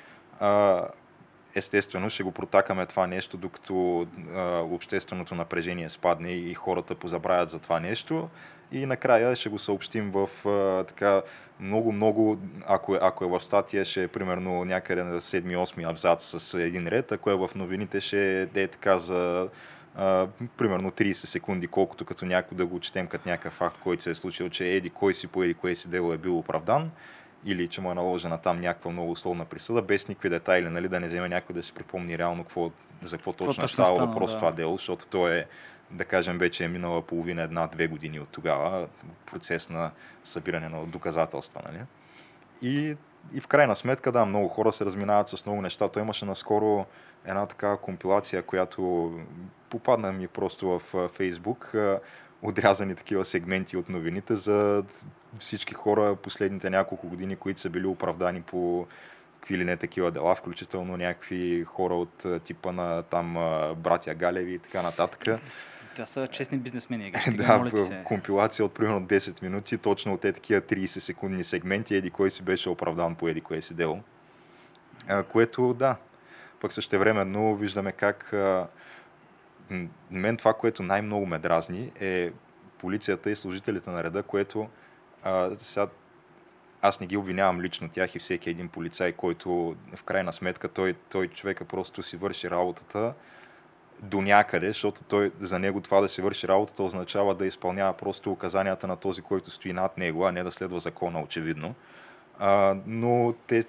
Естествено, ще го протакаме това нещо, докато а, общественото напрежение спадне и хората позабравят за това нещо. И накрая ще го съобщим в а, така много-много, ако, е- ако е в статия, ще е примерно някъде на 7-8 абзац с един ред, ако е в новините, ще е е така за а, примерно 30 секунди, колкото като някой да го четем като някакъв факт, който се е случил, че еди кой си по еди кое си дело е бил оправдан или че му е наложена там някаква много условна присъда, без никакви детайли, нали, да не вземе някой да си припомни реално какво, за какво точно е точно става стана, въпрос да. това дело, защото то е, да кажем, вече е минала половина, една-две години от тогава, процес на събиране на доказателства. Нали? И, и в крайна сметка, да, много хора се разминават с много неща. Той имаше наскоро една такава компилация, която попадна ми просто в Фейсбук, отрязани такива сегменти от новините за всички хора последните няколко години, които са били оправдани по какви ли не такива дела, включително някакви хора от типа на там братя Галеви и така нататък. Тя са честни бизнесмени, <laughs> Да, моля се. компилация от примерно 10 минути, точно от те такива 30 секундни сегменти, еди кой си беше оправдан по еди кое си дело. А, което, да, пък същевременно виждаме как а, мен това, което най-много ме дразни е полицията и служителите на реда, което а, сега аз не ги обвинявам лично тях и всеки един полицай, който в крайна сметка той, той човека просто си върши работата до някъде, защото той, за него това да си върши работата означава да изпълнява просто указанията на този, който стои над него, а не да следва закона, очевидно. А, но те,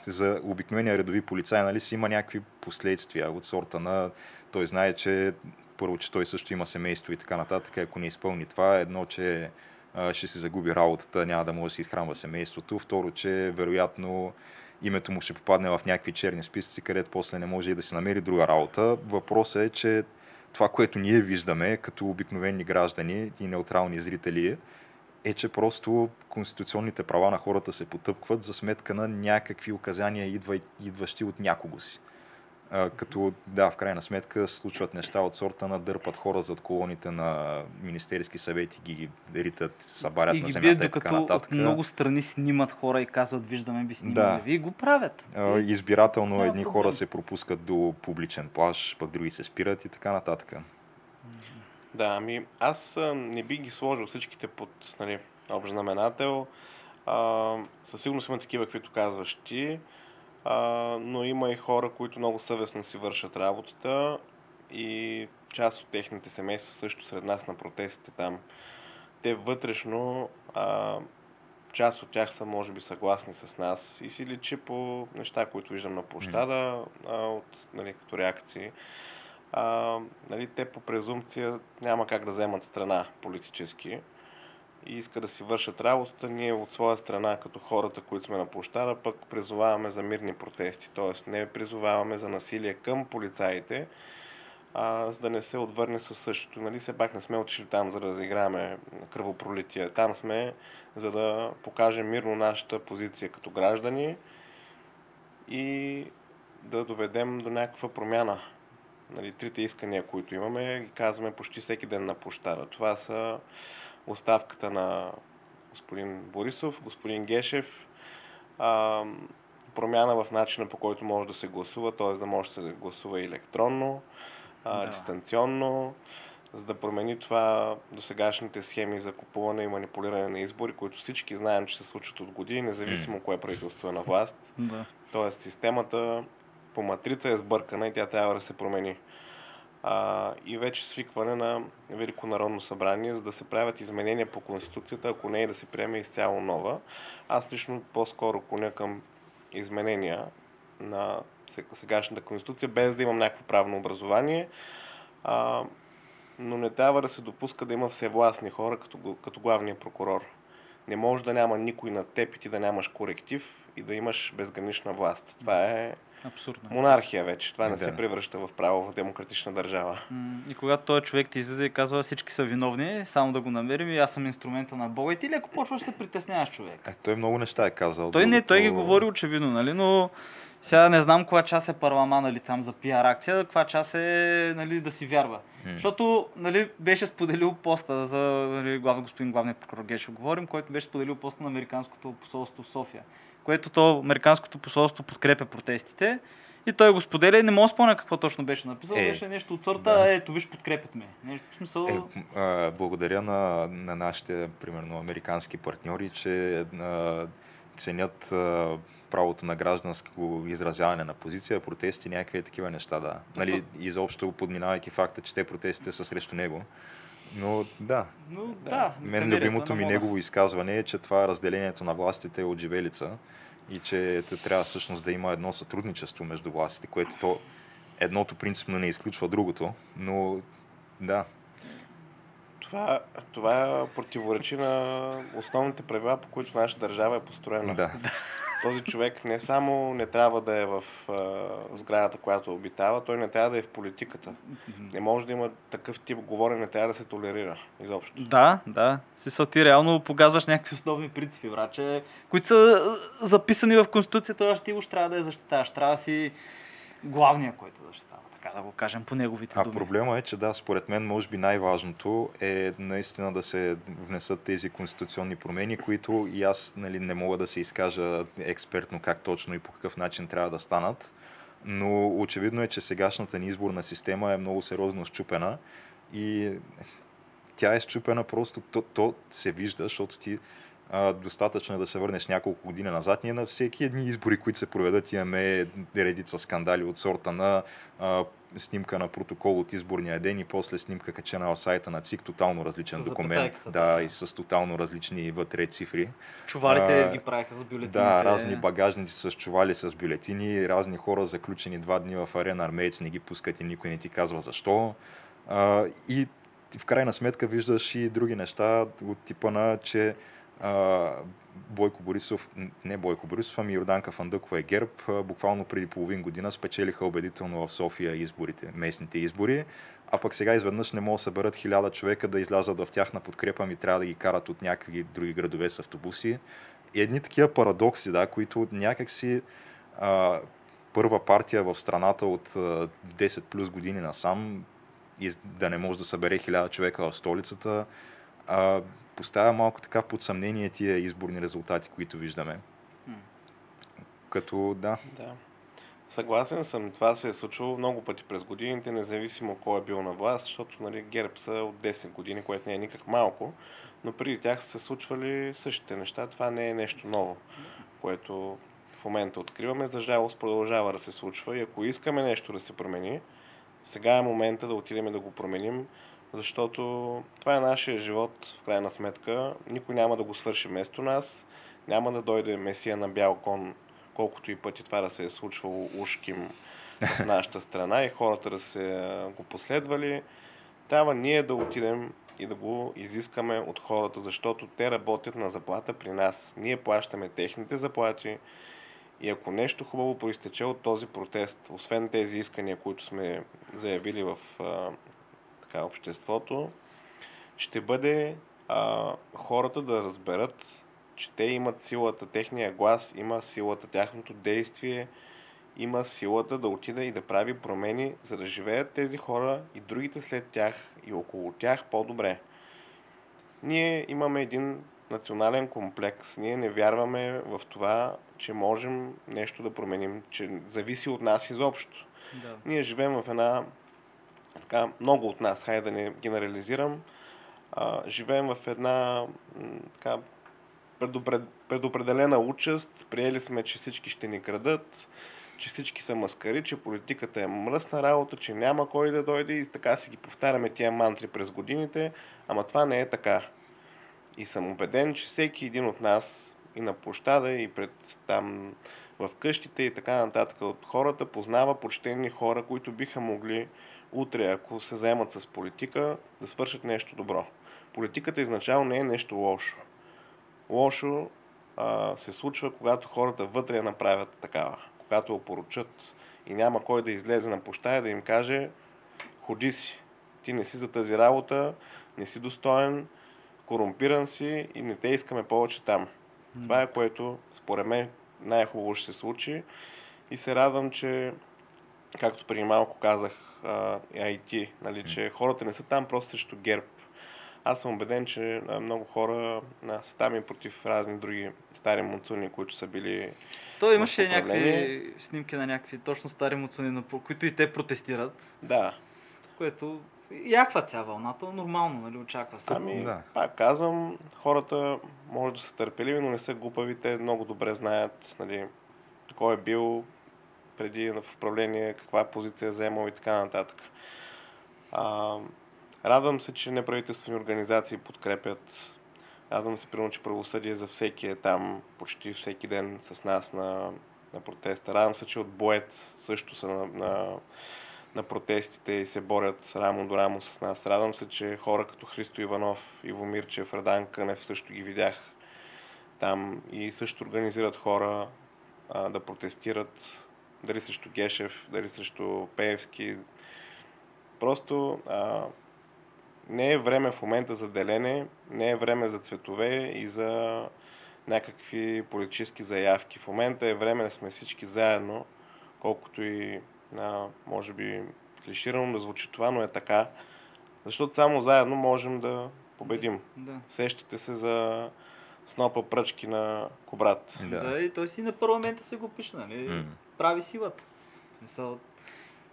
за обикновения редови полицай, нали, си има някакви последствия от сорта на той знае, че първо, че той също има семейство и така нататък, ако не изпълни това, едно, че ще си загуби работата, няма да може да си изхранва семейството, второ, че вероятно името му ще попадне в някакви черни списъци, където после не може и да си намери друга работа. Въпросът е, че това, което ние виждаме като обикновени граждани и неутрални зрители, е, че просто конституционните права на хората се потъпкват за сметка на някакви указания, идва, идващи от някого си. А, като, да, в крайна сметка случват неща от сорта на дърпат хора зад колоните на Министерски съвети, ги ритат, събарят И на земята бият, и така докато от нататък. много страни снимат хора и казват, виждаме би снимали. Да. Вие го правят. А, Избирателно Няма едни проблем. хора се пропускат до публичен плаж, пък други се спират и така нататък. Да, ами аз не би ги сложил всичките под нали, общ знаменател. А, със сигурност има такива, каквито казваш ти, а, но има и хора, които много съвестно си вършат работата и част от техните семейства също сред нас на протестите там. Те вътрешно, а, част от тях са може би съгласни с нас и си личи по неща, които виждам на площада, а, от, нали, като реакции а, нали, те по презумпция няма как да вземат страна политически и искат да си вършат работата. Ние от своя страна, като хората, които сме на площада, пък призоваваме за мирни протести. Тоест не призоваваме за насилие към полицаите, а, за да не се отвърне със същото. Нали, все пак не сме отишли там, за да разиграме кръвопролитие. Там сме, за да покажем мирно нашата позиция като граждани и да доведем до някаква промяна нали, трите искания, които имаме, ги казваме почти всеки ден на площада. Това са оставката на господин Борисов, господин Гешев, а, промяна в начина по който може да се гласува, т.е. да може да се гласува електронно, а, Да. дистанционно, за да промени това до сегашните схеми за купуване и манипулиране на избори, които всички знаем, че се случват от години, независимо кое правителство е на власт. Да. Тоест системата по матрица е сбъркана и тя трябва да се промени. А, и вече свикване на Велико народно събрание, за да се правят изменения по Конституцията, ако не е да се приеме изцяло нова. Аз лично по-скоро клоня към изменения на се- сегашната Конституция, без да имам някакво правно образование. А, но не трябва да се допуска да има всевластни хора като, като главния прокурор. Не може да няма никой на теб и ти да нямаш коректив и да имаш безгранична власт. Това е Абсурдно. монархия вече. Това не Да. се превръща в право в демократична държава. И когато този човек ти излиза и казва всички са виновни, само да го намерим и аз съм инструмента на Бога. И ти леко почваш да се притесняваш човек. Е, той много неща е казал. Той не, той ги говори очевидно, нали, но сега не знам коя час е парлама, нали, там за пиар акция, каква час е, нали, да си вярва. М. Защото, нали, беше споделил поста за, нали, главен господин главния прокурор Гешо говорим, който беше споделил поста на Американското посолство в София, което то Американското посолство подкрепя протестите. И той го споделя и не мога да спомня какво точно беше написал. Е, беше нещо от сорта, да. ето виж, подкрепят ме. Нещо в смисъл... Е, а, благодаря на, на нашите, примерно, американски партньори, че а, ценят а, правото на гражданско изразяване на позиция, протести, някакви такива неща, да. Нали, изобщо подминавайки факта, че те протестите са срещу него. Но да, Но да, мен любимото ми Бога. негово изказване е, че това разделението на властите е от живелица и че те трябва всъщност да има едно сътрудничество между властите, което то едното принципно не изключва другото, но да, Това, това противоречи на основните правила, по които нашата държава е построена. да. <laughs> Този човек не само не трябва да е в а, сградата, която обитава, той не трябва да е в политиката. Не може да има такъв тип говорене, не трябва да се толерира изобщо. Да, да. Смисъл ти реално погазваш някакви основни принципи, враче, които са записани в Конституцията, а ти уж трябва да я защитаваш. Трябва да си главния, който защитава, така да го кажем по неговите А думи. проблема е, че да, според мен, може би най-важното е наистина да се внесат тези конституционни промени, които и аз нали, не мога да се изкажа експертно как точно и по какъв начин трябва да станат. Но очевидно е, че сегашната ни изборна система е много сериозно щупена и тя е щупена просто, то, то се вижда, защото ти а, достатъчно е да се върнеш няколко години назад. Ние на всеки едни избори, които се проведат, имаме редица скандали от сорта на а, снимка на протокол от изборния ден и после снимка качена в сайта на ЦИК, тотално различен С документ. запетайката, Да, да. и с тотално различни вътре цифри. Чувалите А, ги правиха за бюлетините. Да, разни багажници с чували с бюлетини, разни хора заключени два дни в арена армеец не ги пускат и никой не ти казва защо. А, и в крайна сметка виждаш и други неща от типа на, че Бойко Борисов, не Бойко Борисов, ами Йорданка Фандъкова е ГЕРБ, буквално преди половин година спечелиха убедително в София изборите, местните избори, а пък сега изведнъж не могат да съберат хиляда човека да излязат в тяхна подкрепа, ми трябва да ги карат от някакви други градове с автобуси. И едни такива парадокси, да, които някакси а, първа партия в страната от а, 10 плюс години насам и да не може да събере хиляда човека в столицата, а, поставя малко така под съмнение тия изборни резултати, които виждаме. Като да, Да. Съгласен съм, това се е случвало много пъти през годините, независимо кой е бил на власт, защото нали, ГЕРБ са от 10 години, което не е никак малко, но преди тях са се случвали същите неща. Това не е нещо ново, което в момента откриваме. За жалост продължава да се случва и ако искаме нещо да се промени, сега е момента да отидем да го променим, защото това е нашия живот, в крайна сметка. Никой няма да го свърши вместо нас. Няма да дойде месия на бял кон, колкото и пъти това да се е случвало ушким в <laughs> нашата страна и хората да се го последвали. Трябва ние да отидем и да го изискаме от хората, защото те работят на заплата при нас. Ние плащаме техните заплати и ако нещо хубаво проистече от този протест, освен тези искания, които сме заявили в така, обществото, ще бъде а, хората да разберат, че те имат силата, техния глас има силата, тяхното действие има силата да отида и да прави промени, за да живеят тези хора и другите след тях и около тях по-добре. Ние имаме един национален комплекс. Ние не вярваме в това, че можем нещо да променим, че зависи от нас изобщо. Да. Ние живеем в една, така, много от нас, хайде да не генерализирам, а, живеем в една така, предопред, предопределена участ, приели сме, че всички ще ни крадат, че всички са маскари, че политиката е мръсна работа, че няма кой да дойде и така си ги повтаряме тия мантри през годините, ама това не е така. И съм убеден, че всеки един от нас и на площада, и пред там в къщите и така нататък от хората познава почтени хора, които биха могли утре, ако се заемат с политика, да свършат нещо добро. Политиката изначално не е нещо лошо. Лошо а, се случва, когато хората вътре я направят такава. Когато опоручат и няма кой да излезе на площа и да им каже ходи си, ти не си за тази работа, не си достоен, корумпиран си и не те искаме повече там. Това е което според мен най-хубаво ще се случи и се радвам, че както преди малко казах, а, ти, нали, че хората не са там просто срещу ГЕРБ. Аз съм убеден, че много хора а, са там и против разни други стари муцуни, които са били То имаше някакви снимки на някакви точно стари муцуни, които и те протестират, Да. което яхва ця вълната, нормално, нали, очаква се. Ами, Да. пак казвам, хората може да са търпеливи, но не са глупави. Те много добре знаят нали, кой е бил преди в управление, каква позиция е вземал и така нататък. А, радвам се, че неправителствени организации подкрепят. Радвам се, примерно, че правосъдие за всеки е там почти всеки ден с нас на, на протеста. Радвам се, че от Боец също са на, на, на протестите и се борят рамо до рамо с нас. Радвам се, че хора като Христо Иванов, Иво Мирчев, Радан Кънев също ги видях там и също организират хора а, да протестират дали срещу Гешев, дали срещу Пеевски. Просто а, не е време в момента за делене, не е време за цветове и за някакви политически заявки. В момента е време да сме всички заедно, колкото и а, може би клиширано да звучи това, но е така. Защото само заедно можем да победим. Да. Сещате се за снопа пръчки на Кобрат. Да. Да. и той си на парламента се го пише, нали? М. Прави силата.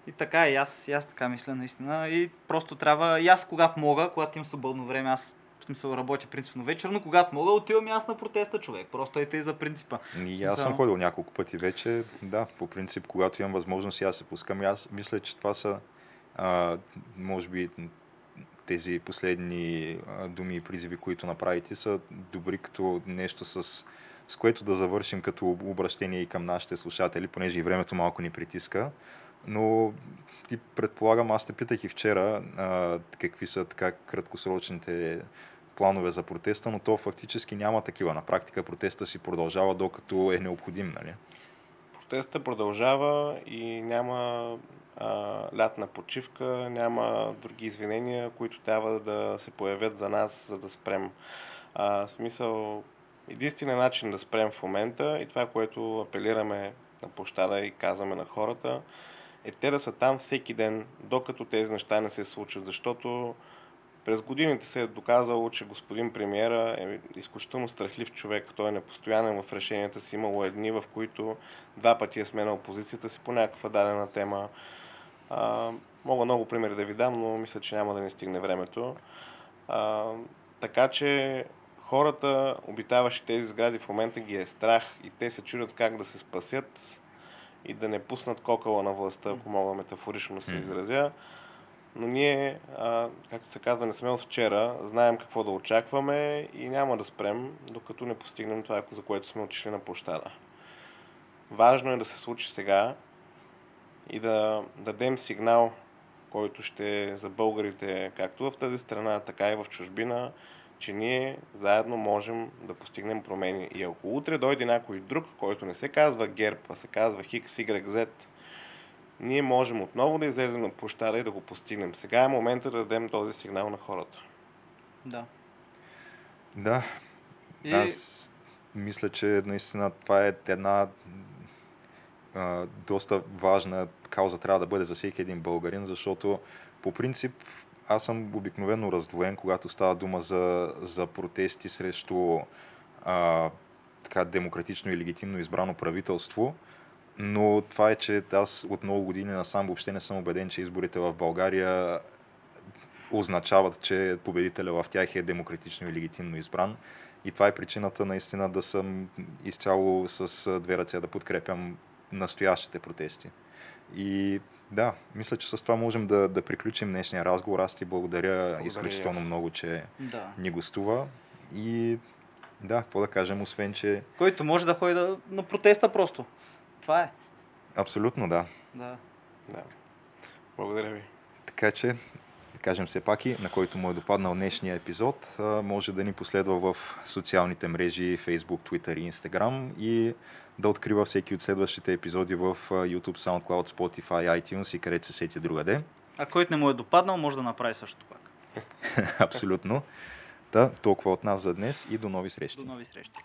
И така, и аз, и аз така мисля наистина. И просто трябва, и аз когато мога, когато имам свободно време, аз в смисъл работя принципно вечер, но когато мога, отивам и аз на протеста, човек. Просто е тъй за принципа. И аз Смисъл- съм ходил няколко пъти вече. Да, по принцип, когато имам възможност, и аз се пускам. И аз мисля, че това са, а, може би, тези последни думи и призиви, които направите, са добри като нещо с, с което да завършим като обращение и към нашите слушатели, понеже и времето малко ни притиска. Но ти предполагам, аз те питах и вчера а, какви са така краткосрочните планове за протеста, но то фактически няма такива. На практика протеста си продължава докато е необходим, нали? Протестът продължава и няма а, лятна почивка, няма други извинения, които трябва да се появят за нас, за да спрем. А, смисъл, единственият начин да спрем в момента и това, което апелираме на площада и казваме на хората, е те да са там всеки ден, докато тези неща не се случат, защото през годините се е доказало, че господин премиера е изключително страхлив човек. Той е непостоянен в решенията си. Имало е дни, в които два пъти е сменял позицията си по някаква дадена тема. А, мога много примери да ви дам, но мисля, че няма да ни стигне времето. А, така че хората, обитаващи тези сгради в момента ги е страх и те се чудят как да се спасят и да не пуснат кокала на властта, ако мога метафорично да се изразя. Но ние, а, както се казва, не сме от вчера, знаем какво да очакваме и няма да спрем, докато не постигнем това, за което сме отишли на площада. Важно е да се случи сега и да дадем сигнал, който ще е за българите, както в тази страна, така и в чужбина, че ние заедно можем да постигнем промени. И ако утре дойде някой друг, който не се казва ГЕРБ, а се казва X, Y, Z, ние можем отново да излезем на площада и да го постигнем. Сега е момента да дадем този сигнал на хората. Да. Да, И... аз мисля, че наистина това е една а, доста важна кауза трябва да бъде за всеки един българин, защото по принцип аз съм обикновено раздвоен, когато става дума за, за протести срещу а, така демократично и легитимно избрано правителство. Но това е, че аз от много години насам въобще не съм убеден, че изборите в България означават, че победителя в тях е демократично и легитимно избран. И това е причината наистина да съм изцяло с две ръце да подкрепям настоящите протести. И да, мисля, че с това можем да, да приключим днешния разговор. Аз ти благодаря, Благодаря изключително аз. много, че Да. ни гостува. И да, какво да кажем, освен, че Който може да ходи да, на протеста просто. Това е. абсолютно да. Да. Да. Благодаря ви. Така че, кажем все пак и, на който му е допаднал днешния епизод, може да ни последва в социалните мрежи Facebook, Twitter и Instagram и да открива всеки от следващите епизоди в YouTube, SoundCloud, Spotify, iTunes и където се сети другаде. А който не му е допаднал, може да направи също пак. <laughs> Абсолютно. Та, толкова от нас за днес и до нови срещи. До нови срещи.